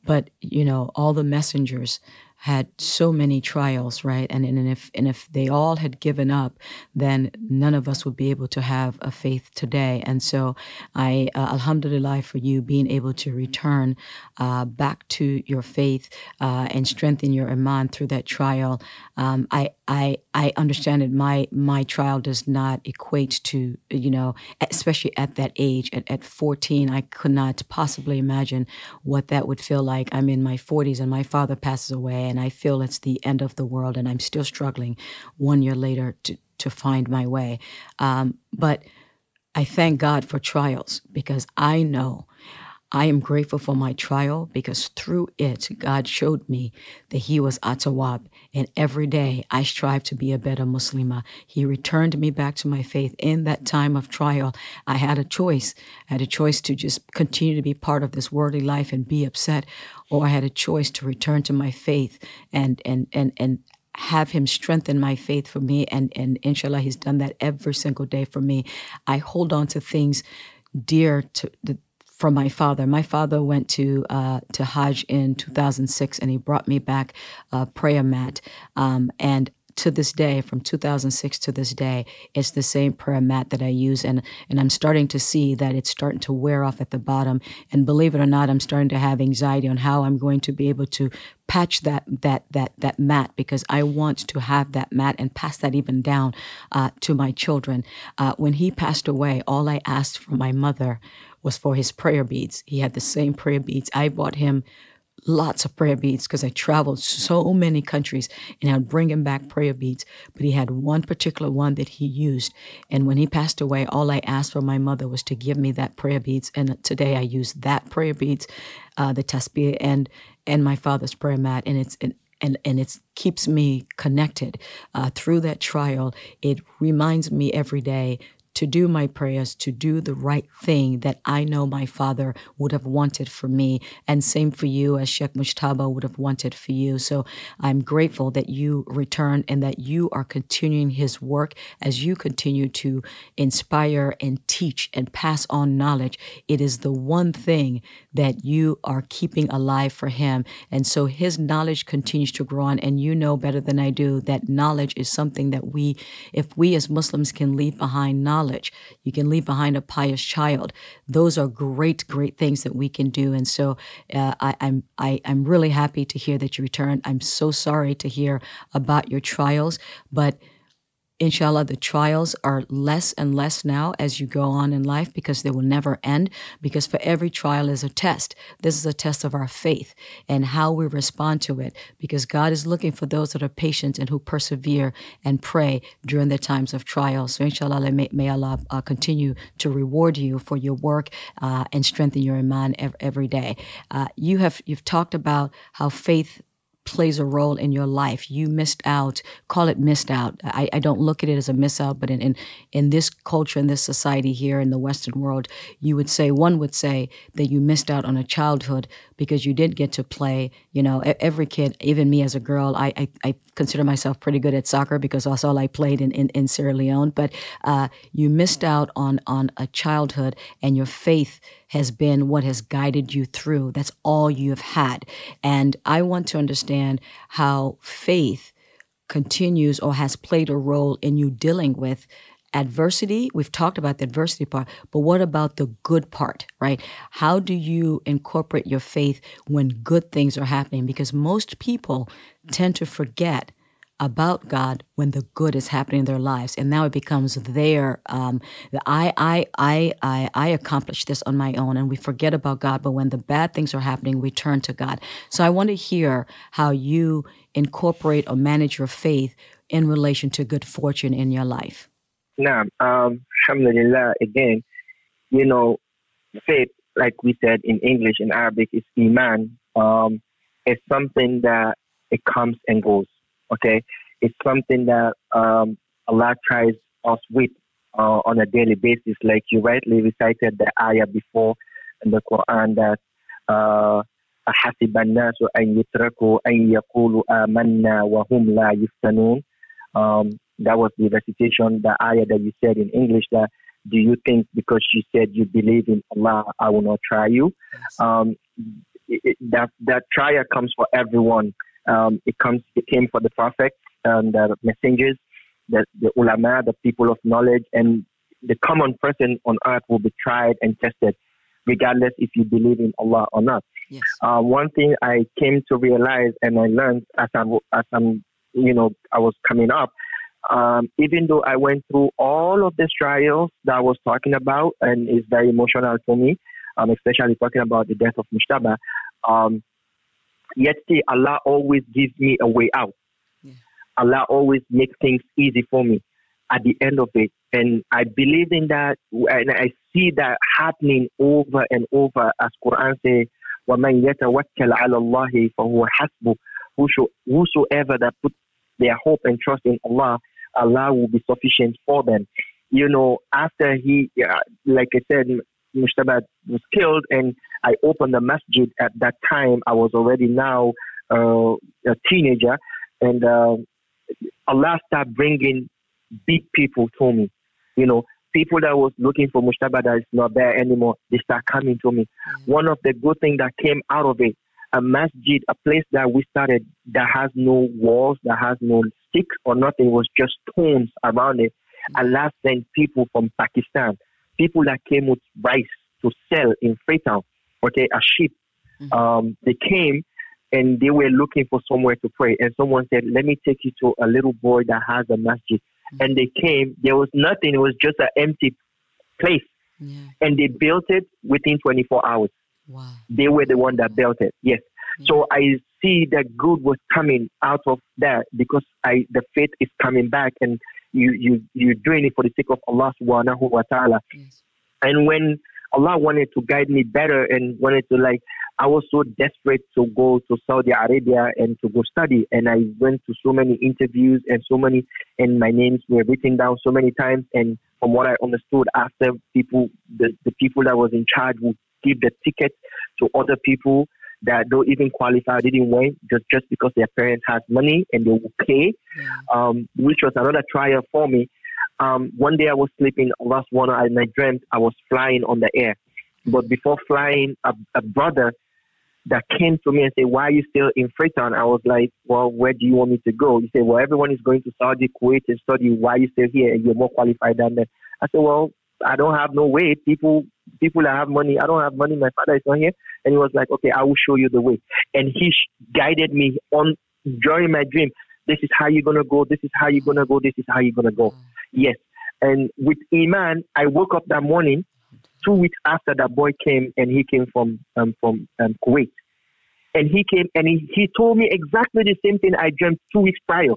but you know, all the messengers had so many trials, right? And, and if and if they all had given up, then none of us would be able to have a faith today. And so, I uh, Alhamdulillah for you being able to return uh, back to your faith uh, and strengthen your iman through that trial. Um, I I I understand that my my trial does not equate to you know especially at that age at, at 14 I could not possibly imagine what that would feel like I'm in my 40s and my father passes away and I feel it's the end of the world and I'm still struggling one year later to to find my way um, but I thank God for trials because I know I am grateful for my trial because through it, God showed me that He was Atawab. And every day I strive to be a better Muslimah. He returned me back to my faith in that time of trial. I had a choice. I had a choice to just continue to be part of this worldly life and be upset, or I had a choice to return to my faith and, and, and, and, have him strengthen my faith for me and and inshallah he's done that every single day for me i hold on to things dear to the from my father. My father went to uh, to Hajj in 2006, and he brought me back a prayer mat. Um, and to this day, from 2006 to this day, it's the same prayer mat that I use, and and I'm starting to see that it's starting to wear off at the bottom. And believe it or not, I'm starting to have anxiety on how I'm going to be able to patch that that that that mat because I want to have that mat and pass that even down uh, to my children. Uh, when he passed away, all I asked from my mother was for his prayer beads. He had the same prayer beads. I bought him lots of prayer beads because I traveled so many countries and I'd bring him back prayer beads. But he had one particular one that he used. And when he passed away, all I asked for my mother was to give me that prayer beads. And today I use that prayer beads, uh, the tasbih, and and my father's prayer mat. And it's and and and it keeps me connected uh, through that trial. It reminds me every day to do my prayers, to do the right thing that I know my Father would have wanted for me. And same for you, as Sheikh Mujtaba would have wanted for you. So I'm grateful that you returned and that you are continuing his work as you continue to inspire and teach and pass on knowledge. It is the one thing that you are keeping alive for him. And so his knowledge continues to grow on. And you know better than I do that knowledge is something that we, if we as Muslims can leave behind knowledge, knowledge. You can leave behind a pious child. Those are great, great things that we can do. And so uh, I, I'm I, I'm really happy to hear that you returned. I'm so sorry to hear about your trials, but inshallah, the trials are less and less now as you go on in life because they will never end. Because for every trial is a test. This is a test of our faith and how we respond to it. Because God is looking for those that are patient and who persevere and pray during the times of trial. So inshallah, may, may Allah uh, continue to reward you for your work uh, and strengthen your iman every, every day. Uh, you have you've talked about how faith plays a role in your life. You missed out, call it missed out. I, I don't look at it as a miss out, but in, in, in this culture, in this society here in the Western world, you would say, one would say that you missed out on a childhood because you did get to play. You know, every kid, even me as a girl, I, I, I consider myself pretty good at soccer because that's all I played in, in, in Sierra Leone. But uh, you missed out on, on a childhood and your faith has been what has guided you through. That's all you have had. And I want to understand how faith continues or has played a role in you dealing with adversity. We've talked about the adversity part, but what about the good part, right? How do you incorporate your faith when good things are happening? Because most people tend to forget about God when the good is happening in their lives, and now it becomes their. Um, I I I I I accomplished this on my own, and we forget about God. But when the bad things are happening, we turn to God. So I want to hear how you incorporate or manage your faith in relation to good fortune in your life. Nah, um, alhamdulillah. Again, you know, faith, like we said in English and Arabic, is iman. Um, it's something that it comes and goes Okay, it's something that um, Allah tries us with uh, on a daily basis. Like you rightly recited the ayah before in the Quran that uh, أحسب الناس أن يتركوا أن يقولوا آمنا وهم لا يفتنون um, that was the recitation, the ayah that you said in English that do you think because you said you believe in Allah, I will not try you? Yes. Um, it, it, that that trial comes for everyone. Um, it comes, it came for the prophets and the messengers, the, the ulama, the people of knowledge, and the common person on earth will be tried and tested, regardless if you believe in Allah or not. Yes. Uh, one thing I came to realize and I learned as I'm, as I'm, you know, I was coming up, um, even though I went through all of these trials that I was talking about, and it's very emotional to me, um, especially talking about the death of Mujtaba, um, Yet still, Allah always gives me a way out. Yeah. Allah always makes things easy for me at the end of it. And I believe in that, and I see that happening over and over as Quran says, وَمَنْ يَتَوَكَّلْ عَلَى اللَّهِ فَهُوَ حَسْبُهُ Whosoever that puts their hope and trust in Allah, Allah will be sufficient for them. You know, after he, uh, like I said, Mujtaba was killed, and I opened the masjid at that time. I was already now uh, a teenager, and uh, Allah started bringing big people to me. You know, people that was looking for Mushtaba that is not there anymore, they start coming to me. Mm-hmm. One of the good things that came out of it, a masjid, a place that we started that has no walls, that has no sticks or nothing, was just stones around it. Mm-hmm. Allah sent people from Pakistan, people that came with rice to sell in Freetown, okay, a sheep. Mm-hmm. Um, they came and they were looking for somewhere to pray. And someone said, Let me take you to a little boy that has a masjid. Mm-hmm. And they came, there was nothing, it was just an empty place. Yeah. And they built it within 24 hours. Wow. They were the one that built it. Yes. Yeah. So I see that good was coming out of that because I the faith is coming back and you you you're doing it for the sake of Allah subhanahu wa ta'ala. Yes. And when Allah wanted to guide me better and wanted to like I was so desperate to go to Saudi Arabia and to go study. And I went to so many interviews and so many, and my names were written down so many times. And from what I understood, after people, the, the people that was in charge would give the ticket to other people that don't even qualify, didn't win just, just because their parents had money and they would pay, yeah. um, which was another trial for me. Um, one day I was sleeping last one and I dreamt I was flying on the air. But before flying, a, a brother that came to me and said, Why are you still in Freetown? I was like, Well, where do you want me to go? He said, Well, everyone is going to Saudi, Kuwait and study. Why are you still here? And you're more qualified than them. I said, Well, I don't have no way. People people that have money, I don't have money. My father is not here. And he was like, Okay, I will show you the way. And he guided me on during my dream. This is how you're gonna go, this is how you're gonna go, this is how you're gonna go. Yes. And with Iman, I woke up that morning two weeks after that boy came and he came from um, from um, Kuwait, and he came and he, he told me exactly the same thing I dreamt two weeks prior,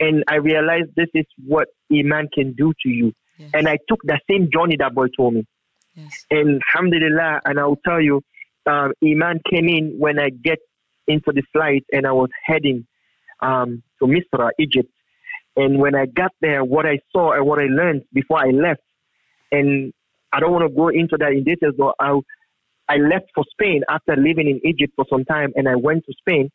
and I realized this is what Iman can do to you, yes. and I took the same journey that boy told me, yes. and Alhamdulillah, and I'll tell you, um, Iman came in when I get into the flight and I was heading um, to Misra, Egypt. And when I got there, what I saw and what I learned before I left, and I don't want to go into that in details, but I, I left for Spain after living in Egypt for some time and I went to Spain.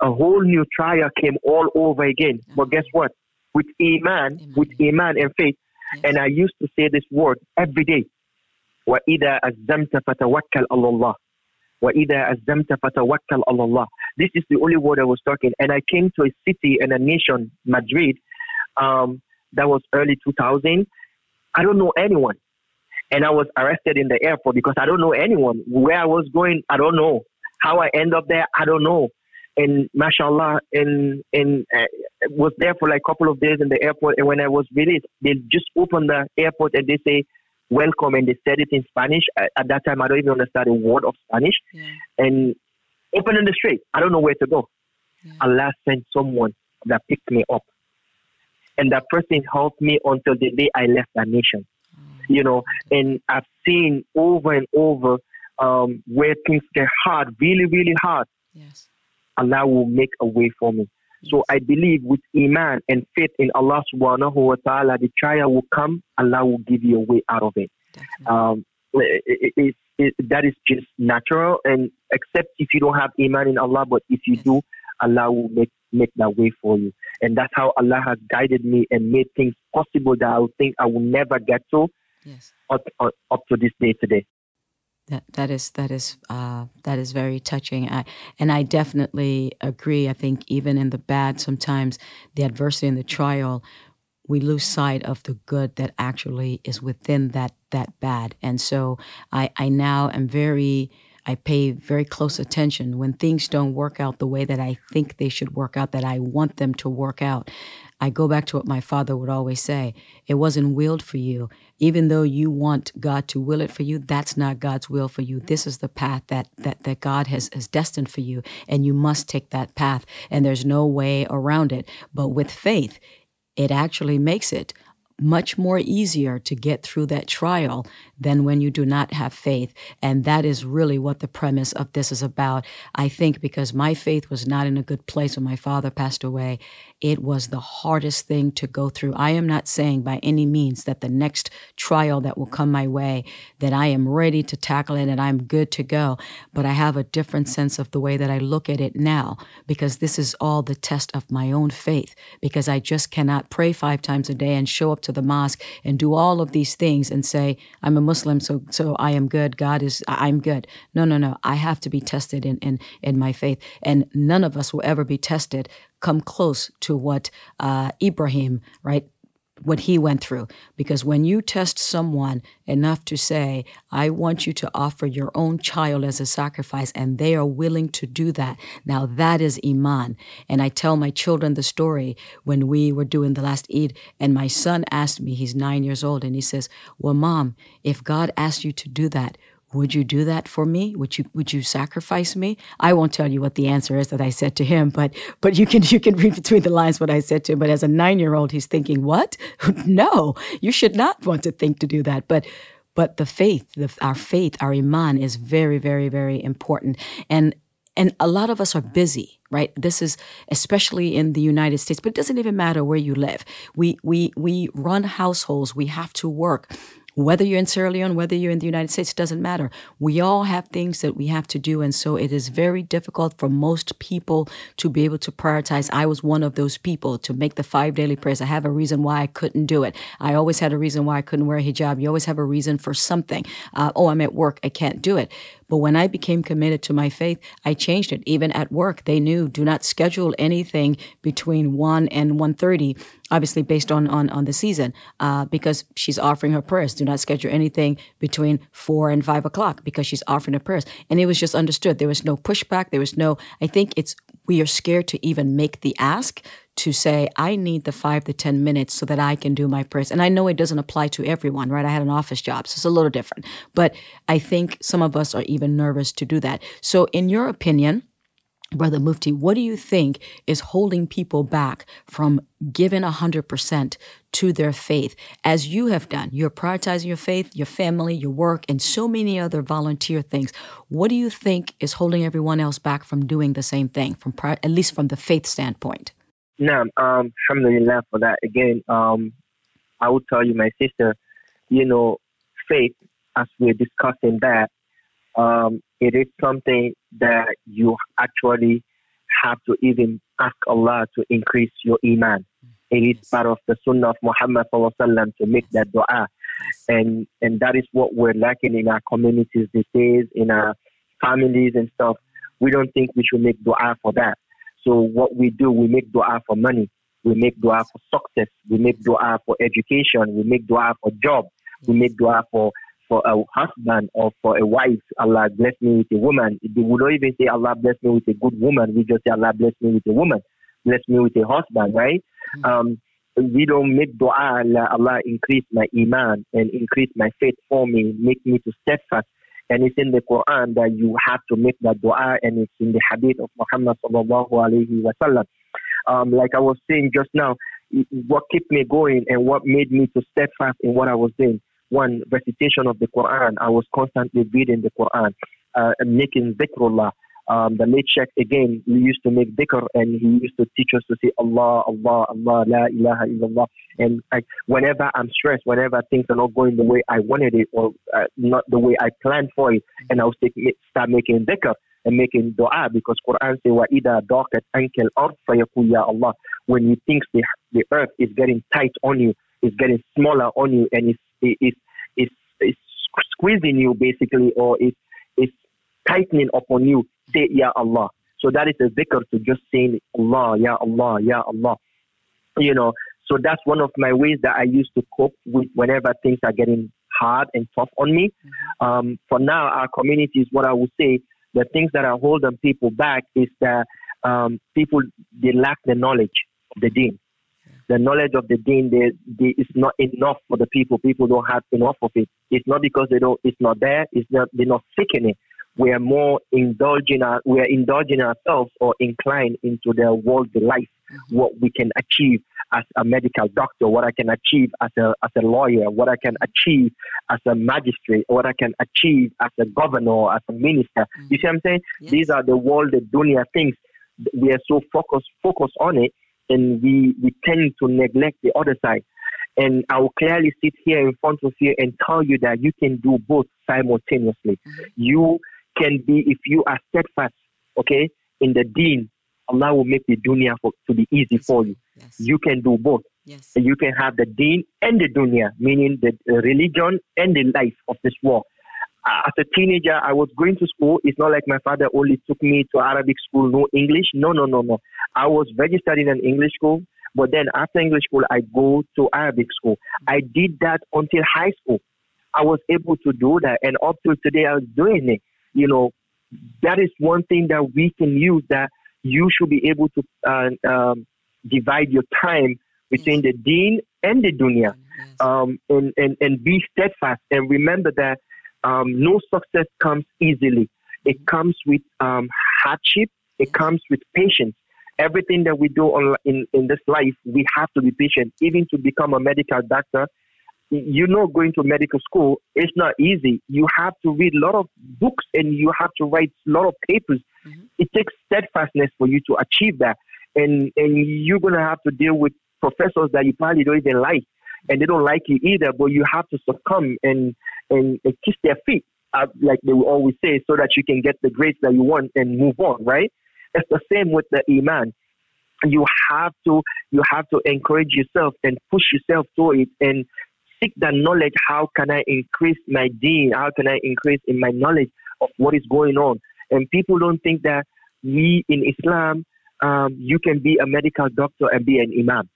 A whole new trial came all over again. But guess what? With Iman, Amen. with Iman and faith, yes. and I used to say this word every day. وَإِذَا أَزَّمْتَ فَتَوَكَّلْ عَلَى اللَّهِ وَإِذَا أَزَّمْتَ فَتَوَكَّلْ عَلَى اللَّهِ This is the only word I was talking. And I came to a city and a nation, Madrid, um, that was early 2000 I don't know anyone. And I was arrested in the airport because I don't know anyone. Where I was going, I don't know. How I end up there, I don't know. And mashallah, and and uh, was there for like a couple of days in the airport. And when I was released, they just opened the airport and they say, welcome. And they said it in Spanish. At, at that time, I don't even understand a word of Spanish. Yeah. And open in the street. I don't know where to go. Yeah. Allah sent someone that picked me up and that person helped me until the day I left that nation. You know, and I've seen over and over um, where things get hard, really, really hard. Yes. Allah will make a way for me. So I believe with Iman and faith in Allah subhanahu wa ta'ala, the trial will come, Allah will give you a way out of it. Um, it, it, it, that is just natural, and except if you don't have Iman in Allah, but if you yes. do, Allah will make, make that way for you. And that's how Allah has guided me and made things possible that I would think I will never get to yes. up, up, up to this day today. That that is that is uh, that is very touching, I, and I definitely agree. I think even in the bad, sometimes the adversity and the trial, we lose sight of the good that actually is within that that bad. And so I I now am very I pay very close attention when things don't work out the way that I think they should work out, that I want them to work out. I go back to what my father would always say it wasn't willed for you. Even though you want God to will it for you, that's not God's will for you. This is the path that, that, that God has, has destined for you, and you must take that path, and there's no way around it. But with faith, it actually makes it much more easier to get through that trial than when you do not have faith. And that is really what the premise of this is about. I think because my faith was not in a good place when my father passed away, it was the hardest thing to go through. I am not saying by any means that the next trial that will come my way, that I am ready to tackle it and I'm good to go. But I have a different sense of the way that I look at it now because this is all the test of my own faith because I just cannot pray five times a day and show up to the mosque and do all of these things and say, I'm a Muslim, so so I am good. God is I'm good. No, no, no. I have to be tested in in, in my faith. And none of us will ever be tested come close to what uh, Ibrahim, right, what he went through. Because when you test someone enough to say, I want you to offer your own child as a sacrifice, and they are willing to do that, now that is Iman. And I tell my children the story when we were doing the last Eid, and my son asked me, he's nine years old, and he says, Well, mom, if God asked you to do that, would you do that for me? Would you would you sacrifice me? I won't tell you what the answer is that I said to him, but but you can you can read between the lines what I said to him. But as a nine year old, he's thinking, what? no, you should not want to think to do that. But but the faith, the, our faith, our iman is very very very important. And and a lot of us are busy right this is especially in the united states but it doesn't even matter where you live we we we run households we have to work whether you're in Sierra Leone, whether you're in the United States, it doesn't matter. We all have things that we have to do. And so it is very difficult for most people to be able to prioritize. I was one of those people to make the five daily prayers. I have a reason why I couldn't do it. I always had a reason why I couldn't wear a hijab. You always have a reason for something. Uh, oh, I'm at work. I can't do it. But when I became committed to my faith, I changed it. Even at work, they knew do not schedule anything between 1 and 1.30, obviously based on, on, on the season, uh, because she's offering her prayers. Do not schedule anything between 4 and 5 o'clock because she's offering her prayers. And it was just understood. There was no pushback. There was no, I think it's, we are scared to even make the ask to say, I need the five to 10 minutes so that I can do my prayers. And I know it doesn't apply to everyone, right? I had an office job, so it's a little different. But I think some of us are even nervous to do that. So, in your opinion, Brother Mufti, what do you think is holding people back from giving a 100% to their faith as you have done? You're prioritizing your faith, your family, your work, and so many other volunteer things. What do you think is holding everyone else back from doing the same thing, from at least from the faith standpoint? No, um, alhamdulillah for that. Again, um, I will tell you, my sister, you know, faith, as we're discussing that, um, it is something that you actually have to even ask Allah to increase your iman. It is part of the sunnah of Muhammad sallam, to make that dua. And, and that is what we're lacking in our communities these days, in our families and stuff. We don't think we should make dua for that. So what we do, we make dua for money. We make dua for success. We make dua for education. We make dua for job. We make dua for for a husband or for a wife. Allah bless me with a woman. We don't even say Allah bless me with a good woman. We just say Allah bless me with a woman. Bless me with a husband, right? Mm-hmm. Um, we don't make dua, Allah, Allah increase my iman and increase my faith for me, make me to steadfast and it's in the Quran that you have to make that dua, and it's in the hadith of Muhammad sallallahu alaihi wasallam. Um, like I was saying just now, what kept me going and what made me to steadfast in what I was doing. One, recitation of the Quran. I was constantly reading the Quran, uh, making dhikrullah, um, the late Sheikh again, he used to make dhikr and he used to teach us to say Allah, Allah, Allah, La ilaha illallah. And I, whenever I'm stressed, whenever things are not going the way I wanted it or uh, not the way I planned for it, and I'll start making dhikr and making dua because Quran says وَإِذَا ضَاقَتْ أَنْكَ الْأَرْض فَيَقُولْ يَا Allah. When you think the, the earth is getting tight on you, it's getting smaller on you, and it's, it's, it's, it's squeezing you basically, or it's, it's tightening upon you, say Ya Allah. So that is a zikr to just saying Allah, Ya Allah, Ya Allah. You know, so that's one of my ways that I used to cope with whenever things are getting hard and tough on me. Mm-hmm. Um, for now, our community is what I would say the things that are holding people back is that um, people they lack the knowledge of the deen. The knowledge of the deen they, they, is not enough for the people. People don't have enough of it. It's not because they don't. It's not there. It's not. They're not seeking it we are more indulging our, we are indulging ourselves or inclined into the worldly life, mm-hmm. what we can achieve as a medical doctor, what I can achieve as a as a lawyer, what I can achieve as a magistrate, what I can achieve as a governor, as a minister. Mm-hmm. You see what I'm saying? Yes. These are the world, the dunya things. We are so focused focused on it, and we we tend to neglect the other side. And I will clearly sit here in front of you and tell you that you can do both simultaneously. Mm-hmm. You can be if you are steadfast, okay, in the deen, Allah will make the dunya for, to be easy for you. Yes. You can do both. Yes. You can have the deen and the dunya, meaning the religion and the life of this world. Uh, as a teenager, I was going to school. It's not like my father only took me to Arabic school, no English. No, no, no, no. I was registered in an English school, but then after English school, I go to Arabic school. I did that until high school. I was able to do that, and up to today, I was doing it. You know, that is one thing that we can use that you should be able to uh, um, divide your time between the deen and the dunya um, and, and, and be steadfast and remember that um, no success comes easily. It comes with um, hardship, it comes with patience. Everything that we do on, in, in this life, we have to be patient. Even to become a medical doctor, you know, going to medical school, it's not easy. You have to read a lot of books and you have to write a lot of papers. Mm-hmm. It takes steadfastness for you to achieve that. And, and you're going to have to deal with professors that you probably don't even like. And they don't like you either, but you have to succumb and, and, and kiss their feet, uh, like they will always say, so that you can get the grades that you want and move on, right? It's the same with the Iman you have to you have to encourage yourself and push yourself to it and seek that knowledge. How can I increase my deen? How can I increase in my knowledge of what is going on? And people don't think that we in Islam, um, you can be a medical doctor and be an imam.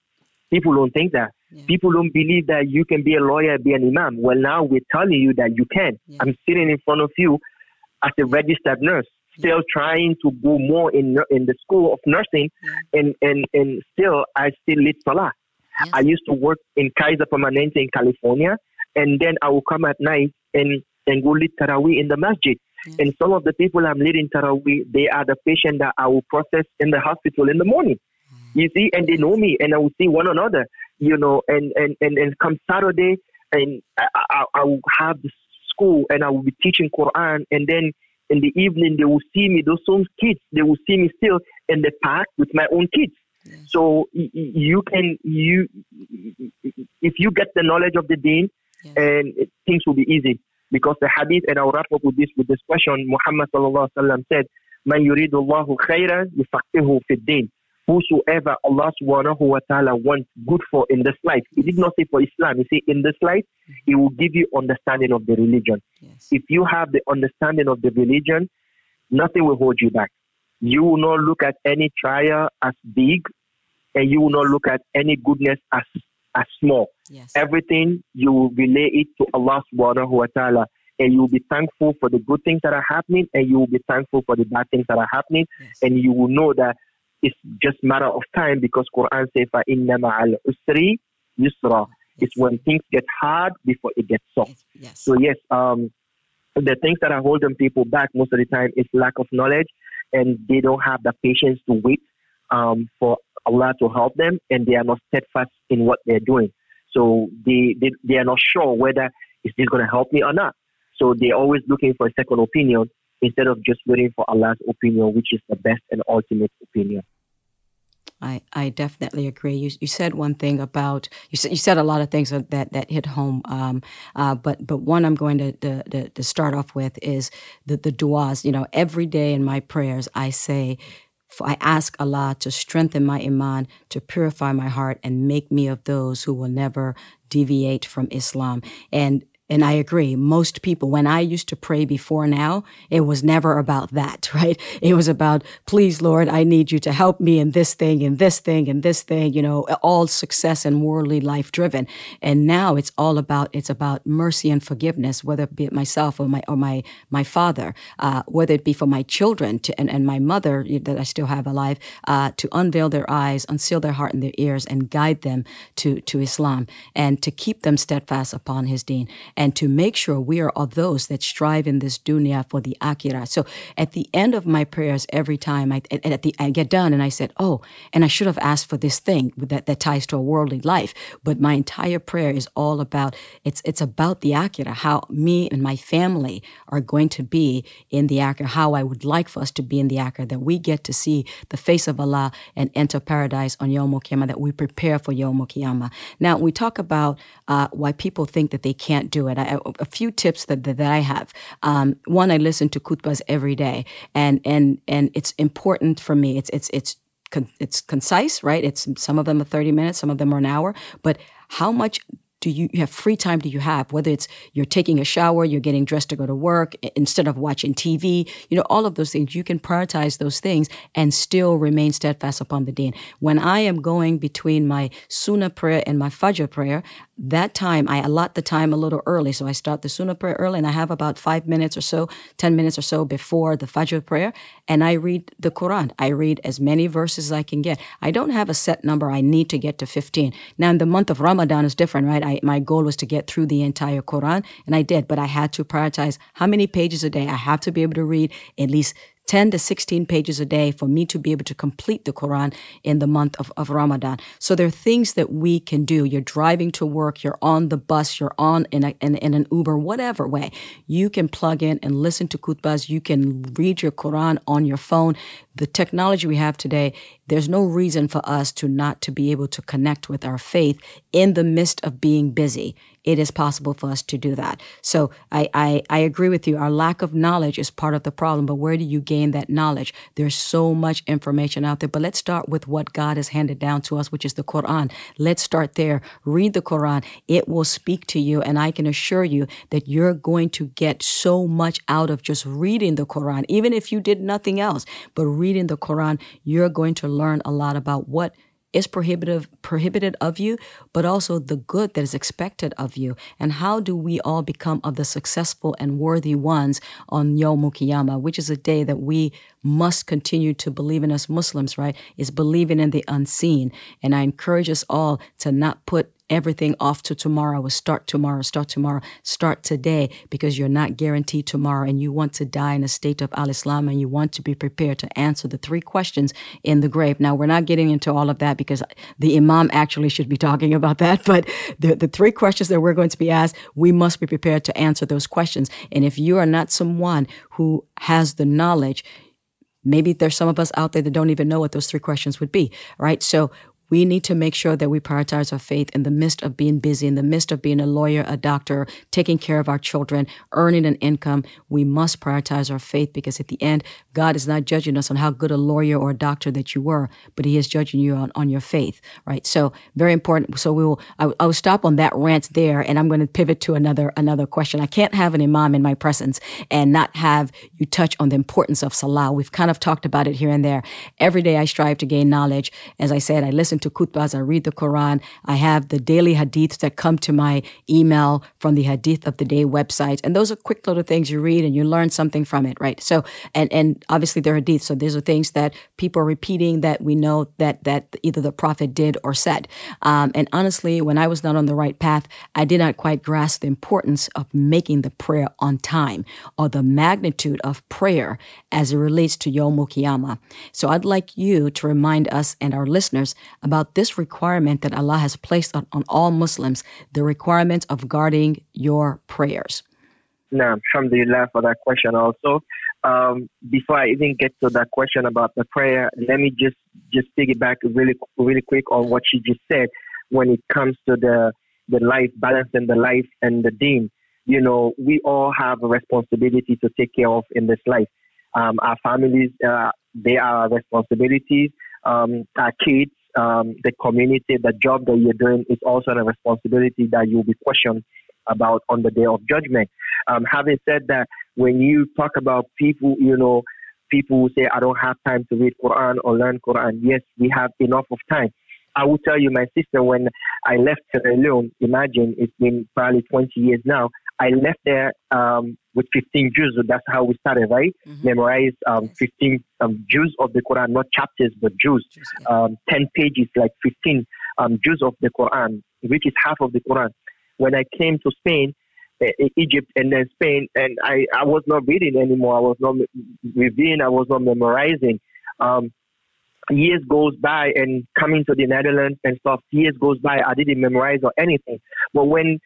People don't think that. Yeah. People don't believe that you can be a lawyer and be an imam. Well, now we're telling you that you can. Yeah. I'm sitting in front of you as a registered nurse, still yeah. trying to go more in in the school of nursing, and, and, and still I still lead Salah. I used to work in Kaiser Permanente in California, and then I will come at night and, and go lead Taraweeh in the masjid. Yes. And some of the people I'm leading Taraweeh, they are the patient that I will process in the hospital in the morning. Mm. You see, and they know me, and I will see one another, you know, and, and, and, and come Saturday, and I, I, I will have the school, and I will be teaching Quran, and then in the evening they will see me, those same kids, they will see me still in the park with my own kids. So you can you if you get the knowledge of the deen, and things will be easy because the hadith and I'll wrap up with this with this question. Muhammad sallallahu alaihi wasallam said, "Man yuridullahu khayran yufaqihu fi din." Whosoever Allah subhanahu wa ta'ala wants good for in this life. He did not say for Islam. He said in this life, mm-hmm. He will give you understanding of the religion. Yes. If you have the understanding of the religion, nothing will hold you back. You will not look at any trial as big and you will not look at any goodness as as small. Yes. Everything you will relay it to Allah subhanahu wa ta'ala. And you will be thankful for the good things that are happening and you will be thankful for the bad things that are happening. Yes. And you will know that it's just matter of time because Quran says فَإِنَّ مَعَ الْعُسْرِ يُسْرًا. It's when things get hard before it gets soft. Yes. So yes, um, the things that are holding people back most of the time is lack of knowledge and they don't have the patience to wait um, for Allah to help them and they are not steadfast in what they're doing. So they, they, they are not sure whether is this going to help me or not. So they're always looking for a second opinion instead of just waiting for Allah's opinion, which is the best and ultimate opinion. I, I definitely agree. You, you said one thing about you said you said a lot of things that that hit home. Um, uh, but but one I'm going to, to, to start off with is the the duas. You know, every day in my prayers I say I ask Allah to strengthen my iman, to purify my heart, and make me of those who will never deviate from Islam. And and I agree. Most people, when I used to pray before now, it was never about that, right? It was about, please, Lord, I need you to help me in this thing, in this thing, in this thing, you know, all success and worldly life driven. And now it's all about, it's about mercy and forgiveness, whether it be myself or my, or my, my father, uh, whether it be for my children to, and, and my mother that I still have alive, uh, to unveil their eyes, unseal their heart and their ears and guide them to, to Islam and to keep them steadfast upon his deen and to make sure we are of those that strive in this dunya for the akhirah. So at the end of my prayers, every time I, at the, I get done and I said, oh, and I should have asked for this thing that, that ties to a worldly life. But my entire prayer is all about, it's, it's about the akhirah, how me and my family are going to be in the akhirah, how I would like for us to be in the akhirah, that we get to see the face of Allah and enter paradise on Yom Qiyamah, that we prepare for Yom Qiyamah. Now, we talk about uh, why people think that they can't do it. I, a few tips that, that, that I have. Um, one, I listen to khutbas every day, and and and it's important for me. It's it's it's con- it's concise, right? It's some of them are 30 minutes, some of them are an hour, but how much do you, you have free time do you have whether it's you're taking a shower you're getting dressed to go to work instead of watching tv you know all of those things you can prioritize those things and still remain steadfast upon the deen when i am going between my sunnah prayer and my fajr prayer that time i allot the time a little early. So i start the sunnah prayer early and i have about five minutes or so ten minutes or so before the fajr prayer and i read the quran. I read as many verses as i can get. I don't have a set number. I need to get to 15 now in the month of ramadan is different right? I, my goal was to get through the entire quran and i did but i had to prioritize how many pages a day i have to be able to read at least 10 to 16 pages a day for me to be able to complete the Quran in the month of, of Ramadan. So there are things that we can do. You're driving to work, you're on the bus, you're on in, a, in, in an Uber, whatever way. You can plug in and listen to khutbahs. You can read your Quran on your phone. The technology we have today, there's no reason for us to not to be able to connect with our faith in the midst of being busy it is possible for us to do that. So I, I, I agree with you. Our lack of knowledge is part of the problem, but where do you gain that knowledge? There's so much information out there, but let's start with what God has handed down to us, which is the Quran. Let's start there. Read the Quran. It will speak to you, and I can assure you that you're going to get so much out of just reading the Quran, even if you did nothing else. But reading the Quran, you're going to learn a lot about what is prohibitive prohibited of you, but also the good that is expected of you. And how do we all become of the successful and worthy ones on Yom Qiyamah, which is a day that we must continue to believe in as Muslims, right? Is believing in the unseen. And I encourage us all to not put everything off to tomorrow or start tomorrow, start tomorrow, start today because you're not guaranteed tomorrow and you want to die in a state of Al Islam and you want to be prepared to answer the three questions in the grave. Now, we're not getting into all of that because the Imam actually should be talking about that, but the, the three questions that we're going to be asked, we must be prepared to answer those questions. And if you are not someone who has the knowledge, Maybe there's some of us out there that don't even know what those three questions would be, right? So we need to make sure that we prioritize our faith in the midst of being busy, in the midst of being a lawyer, a doctor, taking care of our children, earning an income. We must prioritize our faith because at the end, God is not judging us on how good a lawyer or a doctor that you were, but He is judging you on, on your faith, right? So very important. So we will. I, I will stop on that rant there, and I'm going to pivot to another another question. I can't have an imam in my presence and not have you touch on the importance of salah. We've kind of talked about it here and there. Every day I strive to gain knowledge. As I said, I listen listen to khutbahs, I read the Quran. I have the daily hadiths that come to my email from the Hadith of the Day website. And those are quick little things you read and you learn something from it, right? So, and, and obviously they're hadiths. So these are things that people are repeating that we know that, that either the Prophet did or said. Um, and honestly, when I was not on the right path, I did not quite grasp the importance of making the prayer on time or the magnitude of prayer as it relates to Yom Qiyamah. So I'd like you to remind us and our listeners about this requirement that Allah has placed on, on all Muslims, the requirement of guarding your prayers? No, alhamdulillah for that question also. Um, before I even get to that question about the prayer, let me just just piggyback really really quick on what she just said when it comes to the the life balance and the life and the deen. You know, we all have a responsibility to take care of in this life. Um, our families, uh, they are our responsibilities. Um, our kids, um, the community, the job that you're doing is also a responsibility that you'll be questioned about on the day of judgment. Um, having said that, when you talk about people, you know, people who say, I don't have time to read Quran or learn Quran, yes, we have enough of time. I will tell you, my sister, when I left Sierra Leone, imagine it's been probably 20 years now, I left there um, with 15 juz. So That's how we started, right? Mm-hmm. Memorize um, 15 um, juz of the Quran, not chapters, but juz. Um, 10 pages, like 15 um, juz of the Quran, which is half of the Quran. When I came to Spain, Egypt, and then Spain, and I, I was not reading anymore. I was not reading. I was not memorizing. Um, years goes by and coming to the Netherlands and stuff, years goes by, I didn't memorize or anything. But when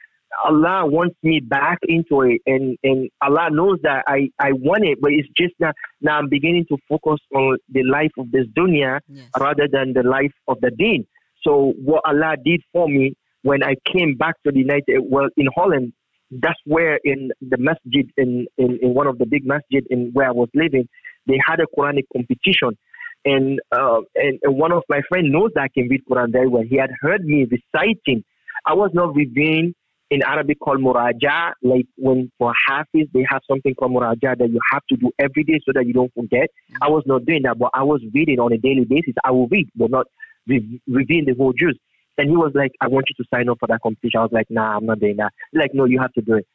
Allah wants me back into it, and, and Allah knows that I, I want it, but it's just that now I'm beginning to focus on the life of this dunya yes. rather than the life of the deen. So what Allah did for me when I came back to the United, well, in Holland, that's where in the masjid, in, in, in one of the big masjid in where I was living, they had a Quranic competition. And, uh, and, and one of my friends knows that I can read Quran very well. He had heard me reciting. I was not reading in Arabic called muraja, like when for Hafiz, they have something called muraja that you have to do every day so that you don't forget. I was not doing that, but I was reading on a daily basis. I will read, but not re- reading the whole juz. And he was like, I want you to sign up for that competition. I was like, nah, I'm not doing that. He's like, no, you have to do it.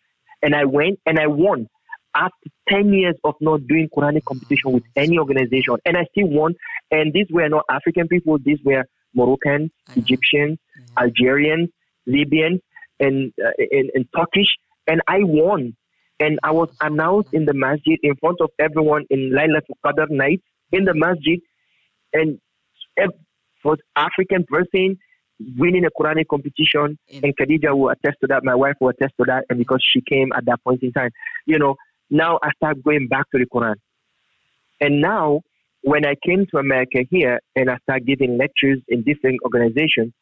And I went and I won after 10 years of not doing Quranic competition with any organization. And I still won. And these were not African people. These were Moroccans, Egyptians, Algerians, Libyans, and, uh, and, and Turkish, and I won. And I was announced in the masjid in front of everyone in Laylatul Qadr night in the masjid, and for African person winning a Quranic competition, and Khadija will attest to that. My wife will attest to that, and because she came at that point in time, you know, now I start going back to the Quran. And now, when I came to America here and I start giving lectures in different organizations,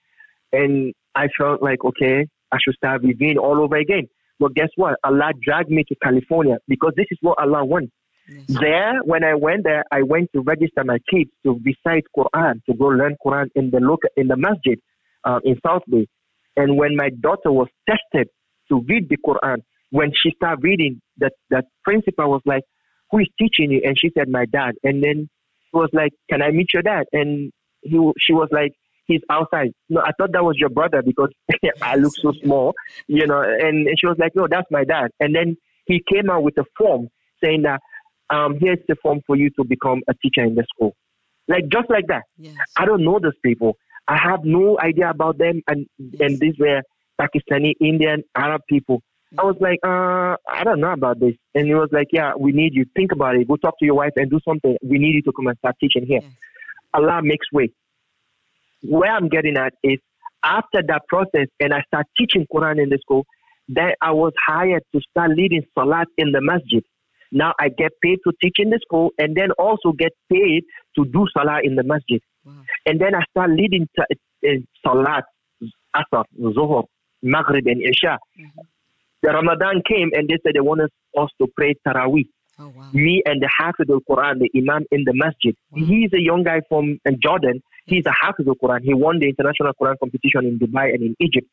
and I felt like, okay, I should start reviewing all over again. But guess what? Allah dragged me to California because this is what Allah wants. Yes. There, when I went there, I went to register my kids to recite Quran, to go learn Quran in the local, in the masjid uh, in South Bay. And when my daughter was tested to read the Quran, when she started reading, that that principal was like, "Who is teaching you?" And she said, "My dad." And then he was like, "Can I meet your dad?" And he she was like, he's outside. No, I thought that was your brother because I look so small, you know. And, and she was like, no, that's my dad. And then he came out with a form saying that um, here's the form for you to become a teacher in the school. Like just like that. Yes. I don't know those people. I have no idea about them. And yes. and these were Pakistani, Indian, Arab people. I was like, uh, I don't know about this. And he was like, yeah, we need you. Think about it. Go talk to your wife and do something. We need you to come and start teaching here. Yes. Allah makes way where I'm getting at is after that process and I start teaching Quran in the school, then I was hired to start leading Salat in the masjid. Now I get paid to teach in the school and then also get paid to do Salah in the masjid. Wow. And then I start leading t- uh, Salat, Asr, Zuhur, Maghrib and Isha. Mm-hmm. The Ramadan came and they said they wanted us to pray Taraweeh. Oh, wow. Me and the Hafiz al-Quran, the Imam in the masjid. Wow. He's a young guy from uh, Jordan He's a Hafiz of Quran. He won the international Quran competition in Dubai and in Egypt.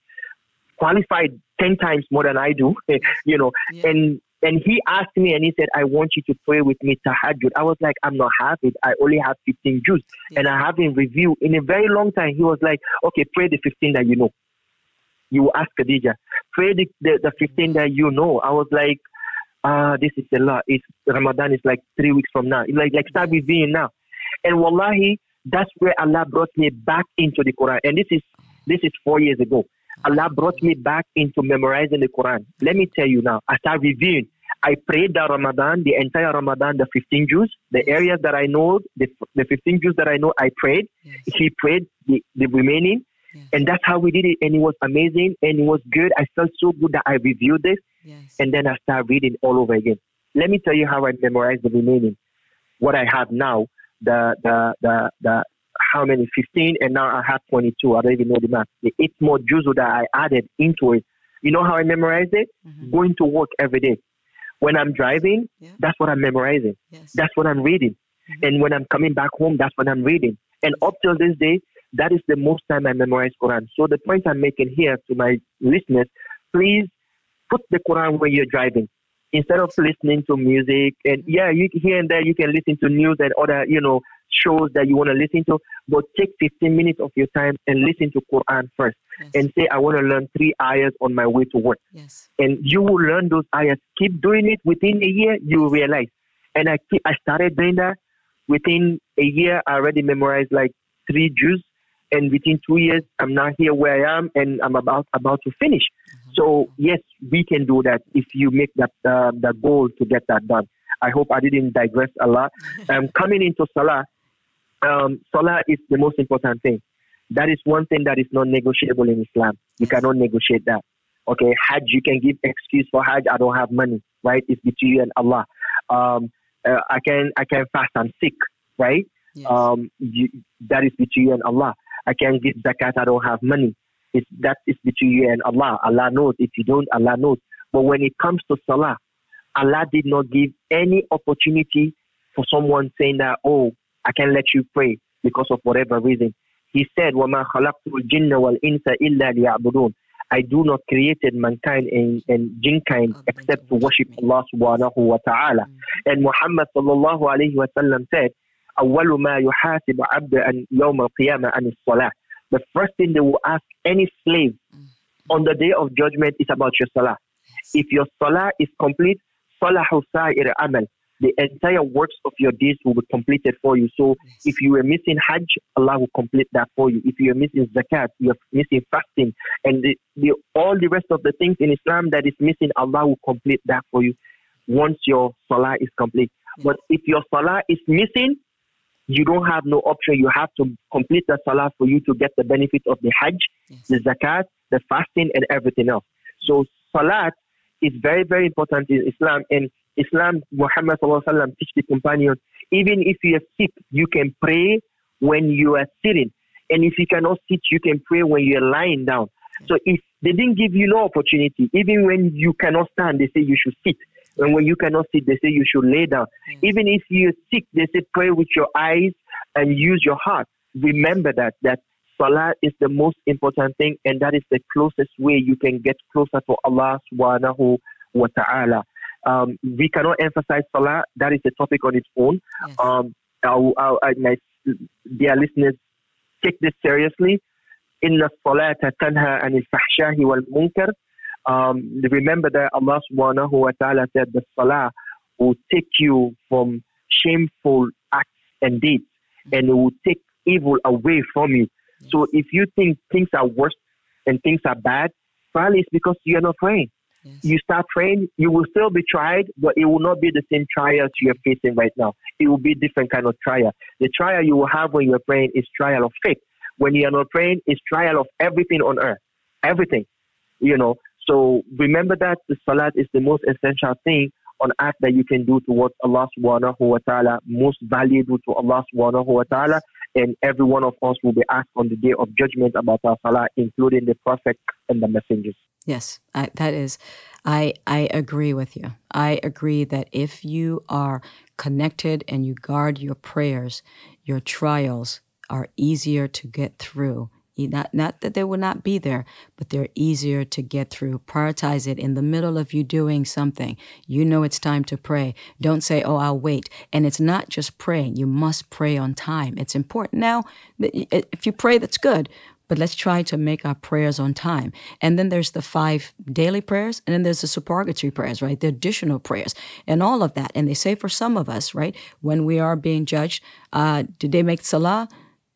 Qualified 10 times more than I do, you know. Yeah. And and he asked me and he said, I want you to pray with me tahajjud. I was like, I'm not Hafiz. I only have 15 juz. Yeah. And I haven't reviewed in a very long time. He was like, okay, pray the 15 that you know. You ask Khadija, pray the, the, the 15 that you know. I was like, ah, this is a lot. It's Ramadan is like three weeks from now. Like, like start reviewing now. And wallahi, that's where Allah brought me back into the Quran. And this is this is four years ago. Allah brought me back into memorizing the Quran. Let me tell you now, I start reviewing. I prayed the Ramadan, the entire Ramadan, the 15 juz, the areas that I know, the, the 15 juz that I know, I prayed. Yes. He prayed the, the remaining. Yes. And that's how we did it. And it was amazing and it was good. I felt so good that I reviewed this. Yes. And then I start reading all over again. Let me tell you how I memorize the remaining. What I have now, the the the the how many 15 and now I have 22. I don't even know the math. The eight more juzu that I added into it. You know how I memorize it? Mm-hmm. Going to work every day. When I'm driving, yeah. that's what I'm memorizing. Yes. That's what I'm reading. Mm-hmm. And when I'm coming back home, that's what I'm reading. And up till this day, that is the most time I memorize Quran. So the point I'm making here to my listeners, please put the Quran when you're driving instead of listening to music and yeah, you here and there you can listen to news and other you know shows that you want to listen to, but take 15 minutes of your time and listen to Quran first yes. and say, I want to learn three ayahs on my way to work. Yes. And you will learn those ayahs. Keep doing it within a year, you will realize. And I, keep, I started doing that. Within a year, I already memorized like three juz. And within two years, I'm now here where I am and I'm about, about to finish. So yes, we can do that if you make that uh, the goal to get that done. I hope I didn't digress a lot. Um, coming into Salah, um, Salah is the most important thing. That is one thing that is not negotiable in Islam. You cannot negotiate that. Okay, Hajj, you can give excuse for Hajj. I don't have money, right? It's between you and Allah. Um, uh, I can I can fast. I'm sick, right? Yes. Um, you, that is between you and Allah. I can give zakat. I don't have money. It's, that is between you and Allah. Allah knows. If you don't, Allah knows. But when it comes to salah, Allah did not give any opportunity for someone saying that, oh, I can't let you pray because of whatever reason. He said, وَمَا خَلَقْتُ الْجِنَّ وَالْإِنسَ إِلَّا لِيَعْبُدُونَ I do not created mankind and, and jinkind except to worship Allah subhanahu wa ta'ala. And Muhammad sallallahu alayhi wa sallam said, أول ما يحاسب عبد أن يوم القيامة عن الصلاة. The first thing they will ask any slave on the day of judgment is about your salah. If your salah is complete, salahu sa'ir amal the entire works of your days will be completed for you. So if you are missing Hajj, Allah will complete that for you. If you are missing Zakat, you are missing fasting, and the, the, all the rest of the things in Islam that is missing, Allah will complete that for you once your Salah is complete. But if your Salah is missing, you don't have no option. You have to complete the Salah for you to get the benefit of the Hajj, yes. the Zakat, the fasting, and everything else. So Salat is very, very important in Islam. And Islam, Muhammad sallam, teach the companions, even if you are sick, you can pray when you are sitting. And if you cannot sit, you can pray when you are lying down. So if they didn't give you no opportunity, even when you cannot stand, they say you should sit. And when you cannot sit, they say you should lay down. Mm. Even if you're sick, they say pray with your eyes and use your heart. Remember that, that Salah is the most important thing, and that is the closest way you can get closer to Allah subhanahu wa ta'ala. Um, we cannot emphasize Salah. That is a topic on its own. Yes. Um, our, our, my dear listeners, take this seriously. إن الصلاة تنهى عن الفحشاء والمنكر. um, remember that Allah subhanahu wa ta'ala said the salah will take you from shameful acts and deeds and it will take evil away from you. So if you think things are worse and things are bad, probably it's because you're not praying. Yes. You start praying, you will still be tried, but it will not be the same trials you're facing right now. It will be different kind of trial. The trial you will have when you're praying is trial of faith. When you are not praying, it's trial of everything on earth. Everything. You know. So remember that the salat is the most essential thing on earth that you can do towards Allah subhanahu wa ta'ala, most valuable to Allah subhanahu wa ta'ala, and every one of us will be asked on the day of judgment about our salah, including the prophet and the messengers. Yes, I, that is, I I agree with you. I agree that if you are connected and you guard your prayers, your trials are easier to get through not, not that they will not be there, but they're easier to get through. Prioritize it in the middle of you doing something. You know it's time to pray. Don't say, oh, I'll wait. And it's not just praying. You must pray on time. It's important. Now, if you pray, that's good, but let's try to make our prayers on time. And then there's the five daily prayers, and then there's the supplicatory prayers, right? The additional prayers, and all of that. And they say for some of us, right, when we are being judged, uh, did they make salah?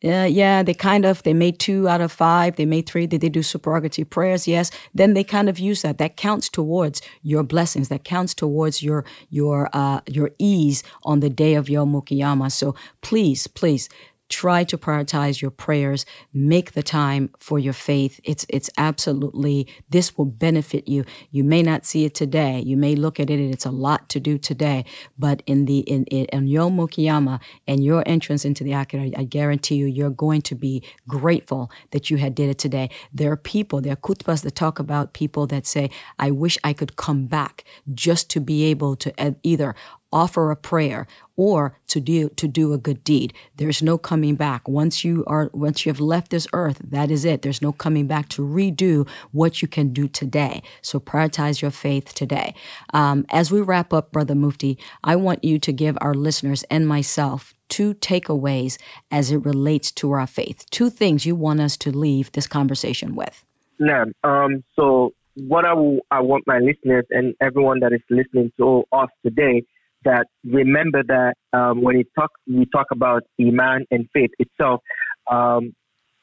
Yeah, yeah, they kind of they made two out of five. They made three. Did they do supererogatory prayers? Yes. Then they kind of use that. That counts towards your blessings. That counts towards your your uh, your ease on the day of Yom Qiyamah. So please, please try to prioritize your prayers make the time for your faith. It's it's absolutely this will benefit you. You may not see it today. You may look at it and it's a lot to do today but in the in in, in yom and your entrance into the akhirah i guarantee you you're going to be grateful that you had did it today. There are people there are khutbahs that talk about people that say i wish i could come back just to be able to either offer a prayer or to do to do a good deed. There's no coming back. Once you are once you have left this earth that is it. There's no coming back to redo what you can do today. So prioritize your faith today. Um, as we wrap up brother mufti i want you to give our listeners and myself two takeaways as it relates to our faith. Two things you want us to leave this conversation with. No um, so what I, will, I want my listeners and everyone that is listening to us today that remember that um, when we talk, we talk about iman and faith itself. Um,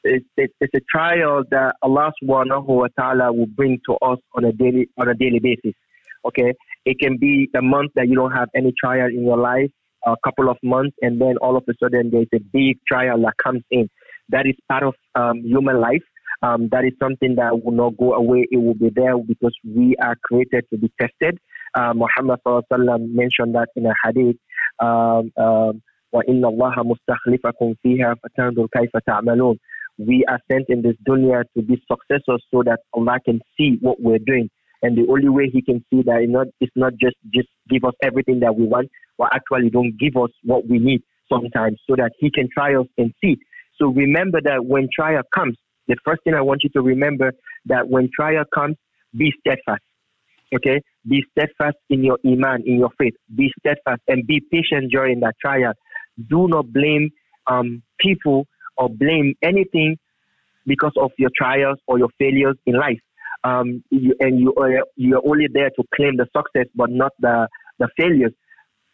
it's, it's, a trial that Allah subhanahu wa ta'ala will bring to us on a daily on a daily basis. Okay, it can be a month that you don't have any trial in your life, a couple of months, and then all of a sudden there's a big trial that comes in. That is part of um, human life. Um, that is something that will not go away. It will be there because we are created to be tested Uh, Muhammad mentioned that in a hadith. Um, um, وَإِنَّ اللَّهَ مُسْتَخْلِفَكُمْ فِيهَا فَتَنْظُرْ كَيْفَ تَعْمَلُونَ We are sent in this dunya to be successors so that Allah can see what we're doing. And the only way He can see that it's not, it's not just, just give us everything that we want, but actually don't give us what we need sometimes so that he can try us and see. So remember that when trial comes, the first thing I want you to remember that when trial comes, be steadfast. Okay? Be steadfast in your iman, in your faith. Be steadfast and be patient during that trial. Do not blame um, people or blame anything because of your trials or your failures in life. Um, you, and you are, you're only there to claim the success, but not the, the failures.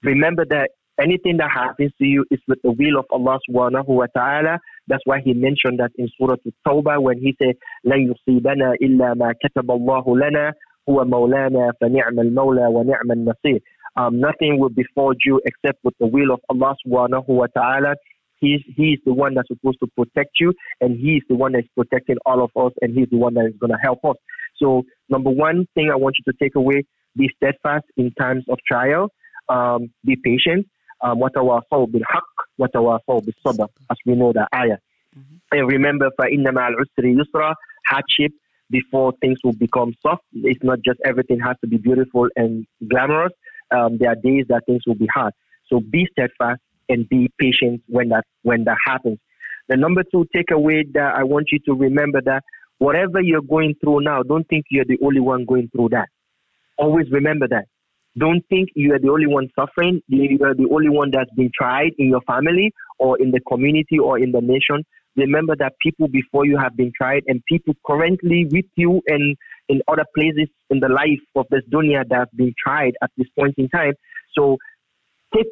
Remember that anything that happens to you is with the will of Allah subhanahu wa ta'ala. That's why he mentioned that in Surah At-Tawbah when he said, لَن يُصِيبَنَا إِلَّا مَا كَتَبَ اللَّهُ لَنَا هُوَ مَوْلَانَا فَنِعْمَ الْمَوْلَى وَنِعْمَ النَّصِيرُ um, Nothing will befall you except with the will of Allah subhanahu wa ta'ala. He's, he's the one that's supposed to protect you, and he's the one that's protecting all of us, and he's the one that is going to help us. So, number one thing I want you to take away be steadfast in times of trial, um, be patient. وتواصوا بالحق وتواصوا بالصبر as we know the ayah. Mm-hmm. And remember, فَإِنَّ مَعَ الْعُسْرِ يُسْرًا hardship before things will become soft. It's not just everything has to be beautiful and glamorous. Um, there are days that things will be hard. So be steadfast and be patient when that when that happens. The number two takeaway that I want you to remember that whatever you're going through now, don't think you're the only one going through that. Always remember that. Don't think you are the only one suffering. You are the only one that's been tried in your family or in the community or in the nation remember that people before you have been tried and people currently with you and in other places in the life of this dunya that have been tried at this point in time. So take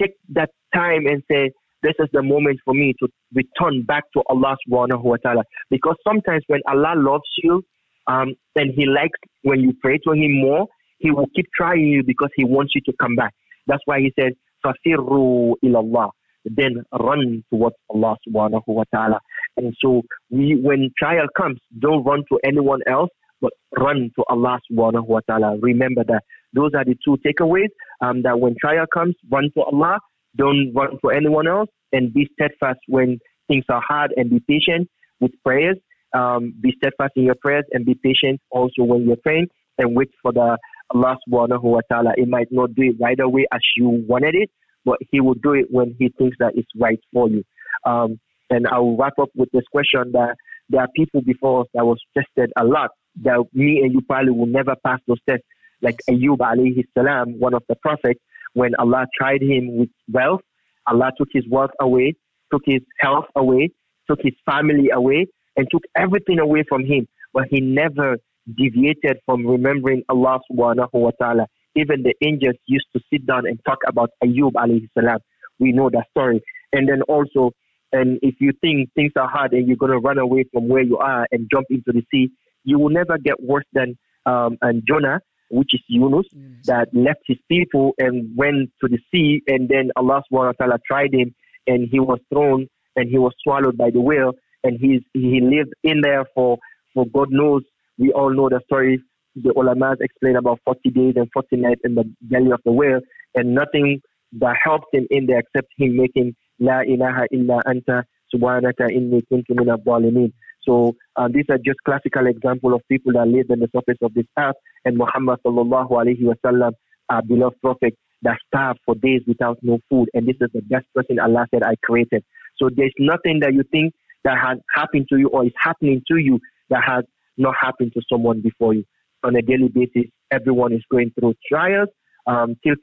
take that time and say, This is the moment for me to return back to Allah subhanahu wa ta'ala. Because sometimes when Allah loves you um, and He likes when you pray to Him more, He will keep trying you because He wants you to come back. That's why He says, إِلَى اللَّهِ then run towards Allah subhanahu wa ta'ala. And so we, when trial comes, don't run to anyone else, but run to Allah subhanahu wa ta'ala. Remember that. Those are the two takeaways. Um, that when trial comes, run to Allah, don't run to anyone else, and be steadfast when things are hard and be patient with prayers. Um, be steadfast in your prayers and be patient also when you're praying and wait for the Allah subhanahu wa ta'ala. It might not do it right away as you wanted it, but He will do it when He thinks that it's right for you. Um, and I'll wrap up with this question that there are people before us that was tested a lot that me and you probably will never pass those tests. Like Ayub alayhi salam, one of the prophets, when Allah tried him with wealth, Allah took his wealth away, took his health away, took his family away, and took everything away from him. But he never deviated from remembering Allah subhanahu wa ta'ala. Even the angels used to sit down and talk about Ayub alayhi salam. We know that story. And then also, and if you think things are hard and you're going to run away from where you are and jump into the sea, you will never get worse than um, and Jonah, which is Yunus, that left his people and went to the sea, and then Allah subhanahu wa ta'ala tried him, and he was thrown and he was swallowed by the whale, and he's, he lived in there for, for God knows. We all know the story. The ulamas explain about 40 days and 40 nights in the belly of the whale, and nothing that helped him in there except him making La ilaha illa anta subhanaka inni kuntu min so uh, these are just classical example of people that live on the surface of this earth. And Muhammad sallallahu alaihi wasallam, our beloved prophet, that starved for days without no food. And this is the best person Allah said I created. So there's nothing that you think that has happened to you or is happening to you that has not happened to someone before you. On a daily basis, everyone is going through trials. Um, the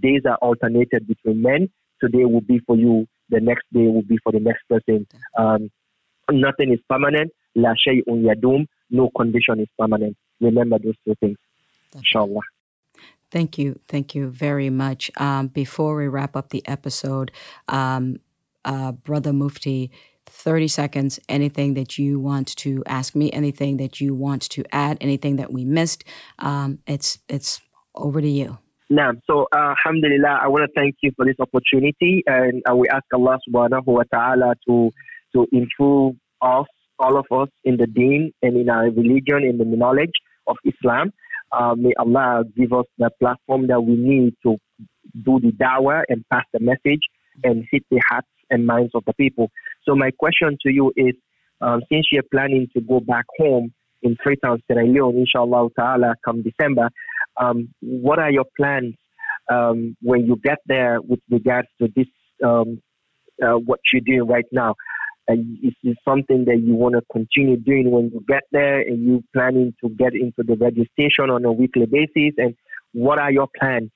days are alternated between men. Today will be for you the next day will be for the next person. Um, nothing is permanent. La shay'un yadum. No condition is permanent. Remember those two things. Inshallah. Thank you. Thank you very much. Um, before we wrap up the episode, um, uh, Brother Mufti, 30 seconds, anything that you want to ask me, anything that you want to add, anything that we missed, um, it's, it's over to you. Now, so uh, Alhamdulillah, I want to thank you for this opportunity, and uh, we ask Allah Subhanahu wa Taala to to improve us, all of us, in the Deen and in our religion, in the knowledge of Islam. Uh, may Allah give us the platform that we need to do the dawah and pass the message and hit the hearts and minds of the people. So my question to you is, um, since you're planning to go back home in Freetown, Sierra Leone, inshallah ta'ala, come December, um, what are your plans um, when you get there with regards to this, um, uh, what you're doing right now? Uh, is it something that you want to continue doing when you get there and you planning to get into the registration on a weekly basis? And what are your plans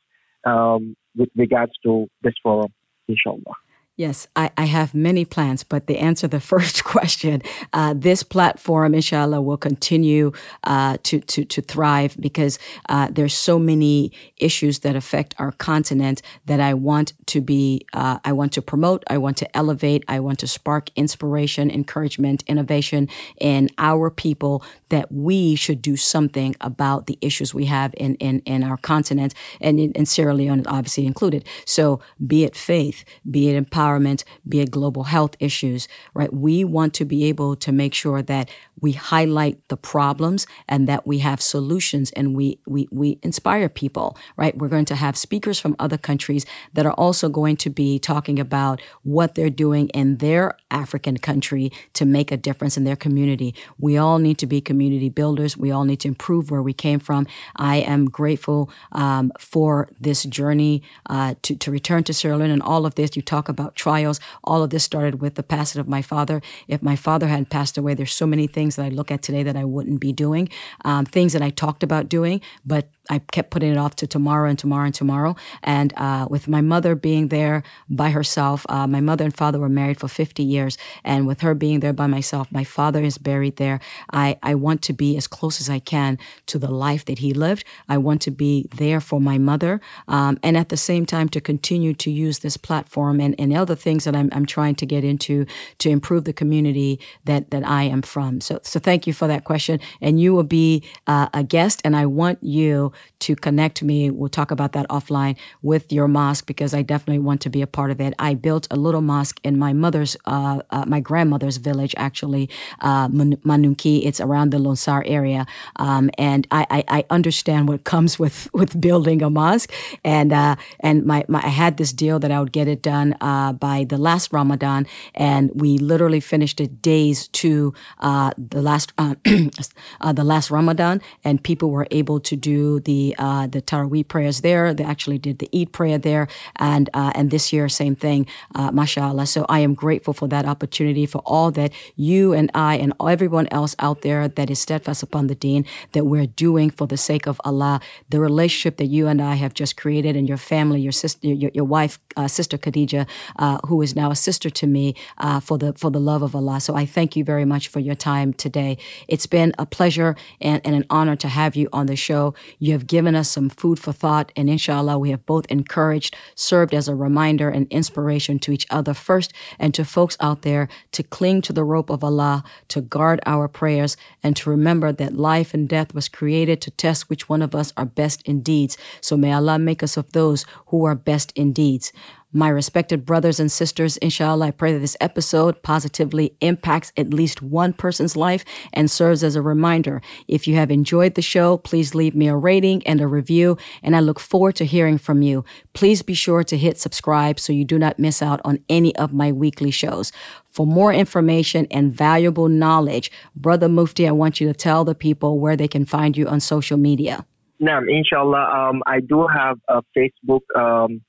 um, with regards to this forum, inshallah? Yes, I, I, have many plans, but to answer the first question, uh, this platform, inshallah, will continue uh, to, to, to thrive because uh, there's so many issues that affect our continent that I want to be, uh, I want to promote, I want to elevate, I want to spark inspiration, encouragement, innovation in our people that we should do something about the issues we have in, in, in our continent and in, in Sierra Leone, obviously included. So be it faith, be it empowerment, empowerment, be it global health issues, right? We want to be able to make sure that we highlight the problems and that we have solutions and we, we, we inspire people, right? We're going to have speakers from other countries that are also going to be talking about what they're doing in their African country to make a difference in their community. We all need to be community builders. We all need to improve where we came from. I am grateful um, for this journey uh, to, to return to Sierra Leone and all of this. You talk about trials. All of this started with the passing of my father. If my father hadn't passed away, there's so many things that I look at today that I wouldn't be doing, um, things that I talked about doing, but I kept putting it off to tomorrow and tomorrow and tomorrow. And uh, with my mother being there by herself, uh, my mother and father were married for 50 years. And with her being there by myself, my father is buried there. I, I want to be as close as I can to the life that he lived. I want to be there for my mother. Um, and at the same time, to continue to use this platform and, and other things that I'm, I'm trying to get into to improve the community that, that I am from. So, so thank you for that question. And you will be uh, a guest, and I want you to connect me. We'll talk about that offline with your mosque because I definitely want to be a part of it. I built a little mosque in my mother's, uh, uh, my grandmother's village, actually, uh, Manunki. It's around the Lunsar area, um, and I, I, I, understand what comes with with building a mosque. And uh, and my, my, I had this deal that I would get it done uh, by the last Ramadan, and we literally finished it days to uh, the last the last Ramadan, and people were able to do the uh, the Taraweeh prayers there. They actually did the Eid prayer there, and uh, and this year same thing, uh, mashallah. So I am grateful for that opportunity for all that you and I and everyone else out there that is steadfast upon the Deen that we're doing for the sake of Allah. The relationship that you and I have just created, and your family, your sister, your, your wife, uh, sister Khadija, uh, who is now a sister to me, uh, for the for the love of Allah. So I thank you very much for your time today. It's been a pleasure and, and an honor to have you on the show. You have given us some food for thought, and inshallah, we have both encouraged, served as a reminder and inspiration to each other first, and to folks out there to cling to the rope of Allah, to guard our prayers, and to remember that life and death was created to test which one of us are best in deeds. So may Allah make us of those who are best in deeds. My respected brothers and sisters, inshallah, I pray that this episode positively impacts at least one person's life and serves as a reminder. If you have enjoyed the show, please leave me a rating and a review, and I look forward to hearing from you. Please be sure to hit subscribe so you do not miss out on any of my weekly shows. For more information and valuable knowledge, Brother Mufti, I want you to tell the people where they can find you on social media. Now, inshallah, um, I do have a Facebook um,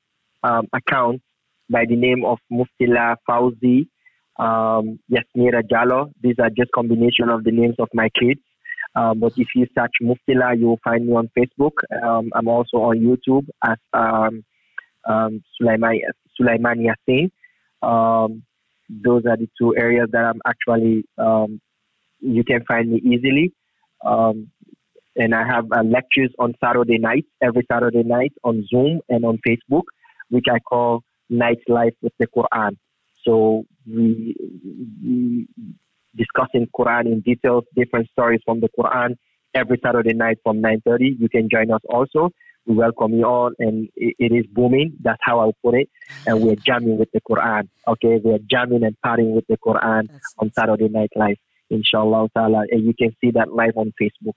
um, account by the name of Muftila Fauzi, um, Yasmira. These are just combination of the names of my kids. Um, but if you search Muftila, you will find me on Facebook. Um, I'm also on YouTube as um, um, Sulaiman, Sulaiman. Um, those are the two areas that I'm actually, um, you can find me easily. Um, and I have uh, lectures on Saturday nights, every Saturday night on Zoom and on Facebook which I call Nightlife with the Quran. So we, we discussing Quran in details, different stories from the Quran every Saturday night from 9.30. You can join us also. We welcome you all and it, it is booming. That's how I put it. And we're jamming with the Quran. Okay, we're jamming and partying with the Quran That's on Saturday Night Live, inshallah. And you can see that live on Facebook.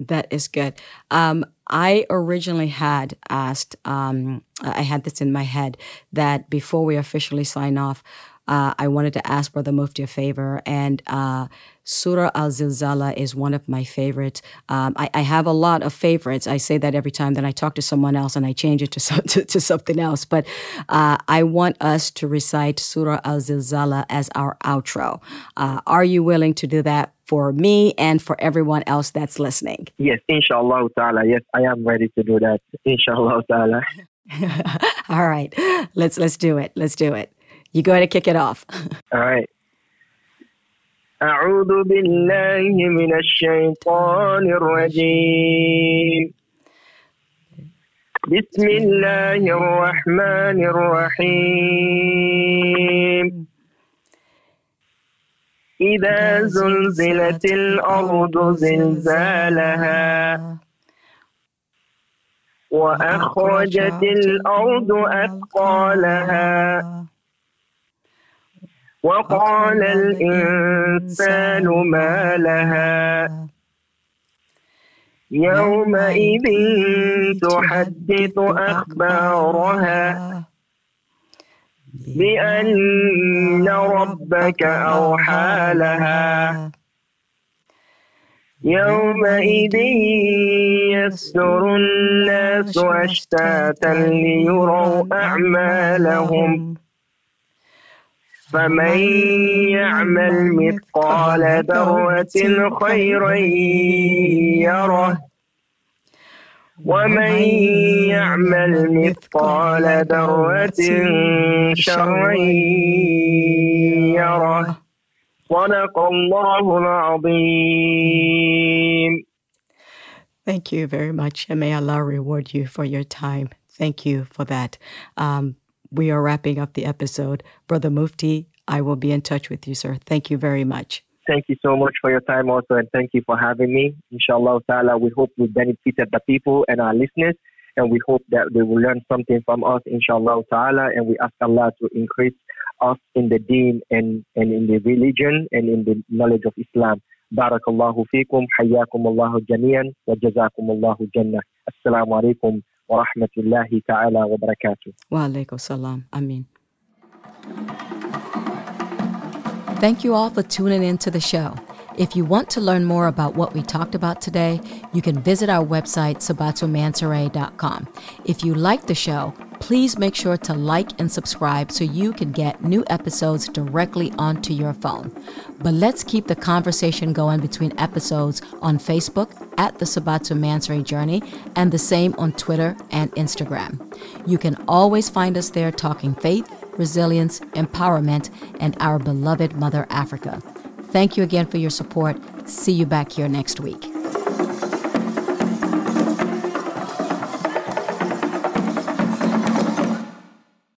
That is good. Um, I originally had asked, um, I had this in my head that before we officially sign off, uh, I wanted to ask Brother Mufti a favor. And uh, Surah Al Zilzala is one of my favorites. Um, I, I, have a lot of favorites. I say that every time that I talk to someone else and I change it to, to, to something else. But uh, I want us to recite Surah Al Zilzala as our outro. Uh, are you willing to do that for me and for everyone else that's listening? Yes, inshallah ta'ala. Yes, I am ready to do that. Inshallah ta'ala. All right. Let's let's do it. Let's do it. You go ahead and kick it off. All right. أعوذ بالله من الشيطان الرجيم بسم الله الرحمن الرحيم إذا زلزلت الأرض زلزالها وأخرجت الأرض أثقالها وقال الإنسان ما لها. يومئذ تحدث أخبارها بأن ربك أوحى لها. يومئذ يسر الناس أشتاتا ليروا أعمالهم. فمن يعمل مثقال ذرة خيرا يره ومن يعمل مثقال ذرة شرا يره صدق الله العظيم Thank you very much, and may Allah reward you for your time. Thank you for that. Um, we are wrapping up the episode. Brother Mufti, I will be in touch with you, sir. Thank you very much. Thank you so much for your time also, and thank you for having me. Inshallah ta'ala, we hope we benefited the people and our listeners, and we hope that they will learn something from us, inshallah ta'ala, and we ask Allah to increase us in the deen and, and in the religion and in the knowledge of Islam. بارك الله فيكم حياكم الله جميعا وجزاكم الله جنة السلام عليكم ورحمة الله تعالى وبركاته وعليكم السلام أمين Thank you all for tuning in to the show. If you want to learn more about what we talked about today, you can visit our website, sabatomansare.com. If you like the show, please make sure to like and subscribe so you can get new episodes directly onto your phone. But let's keep the conversation going between episodes on Facebook at the Sabatu Mansory Journey and the same on Twitter and Instagram. You can always find us there talking faith resilience, empowerment, and our beloved Mother Africa. Thank you again for your support. See you back here next week.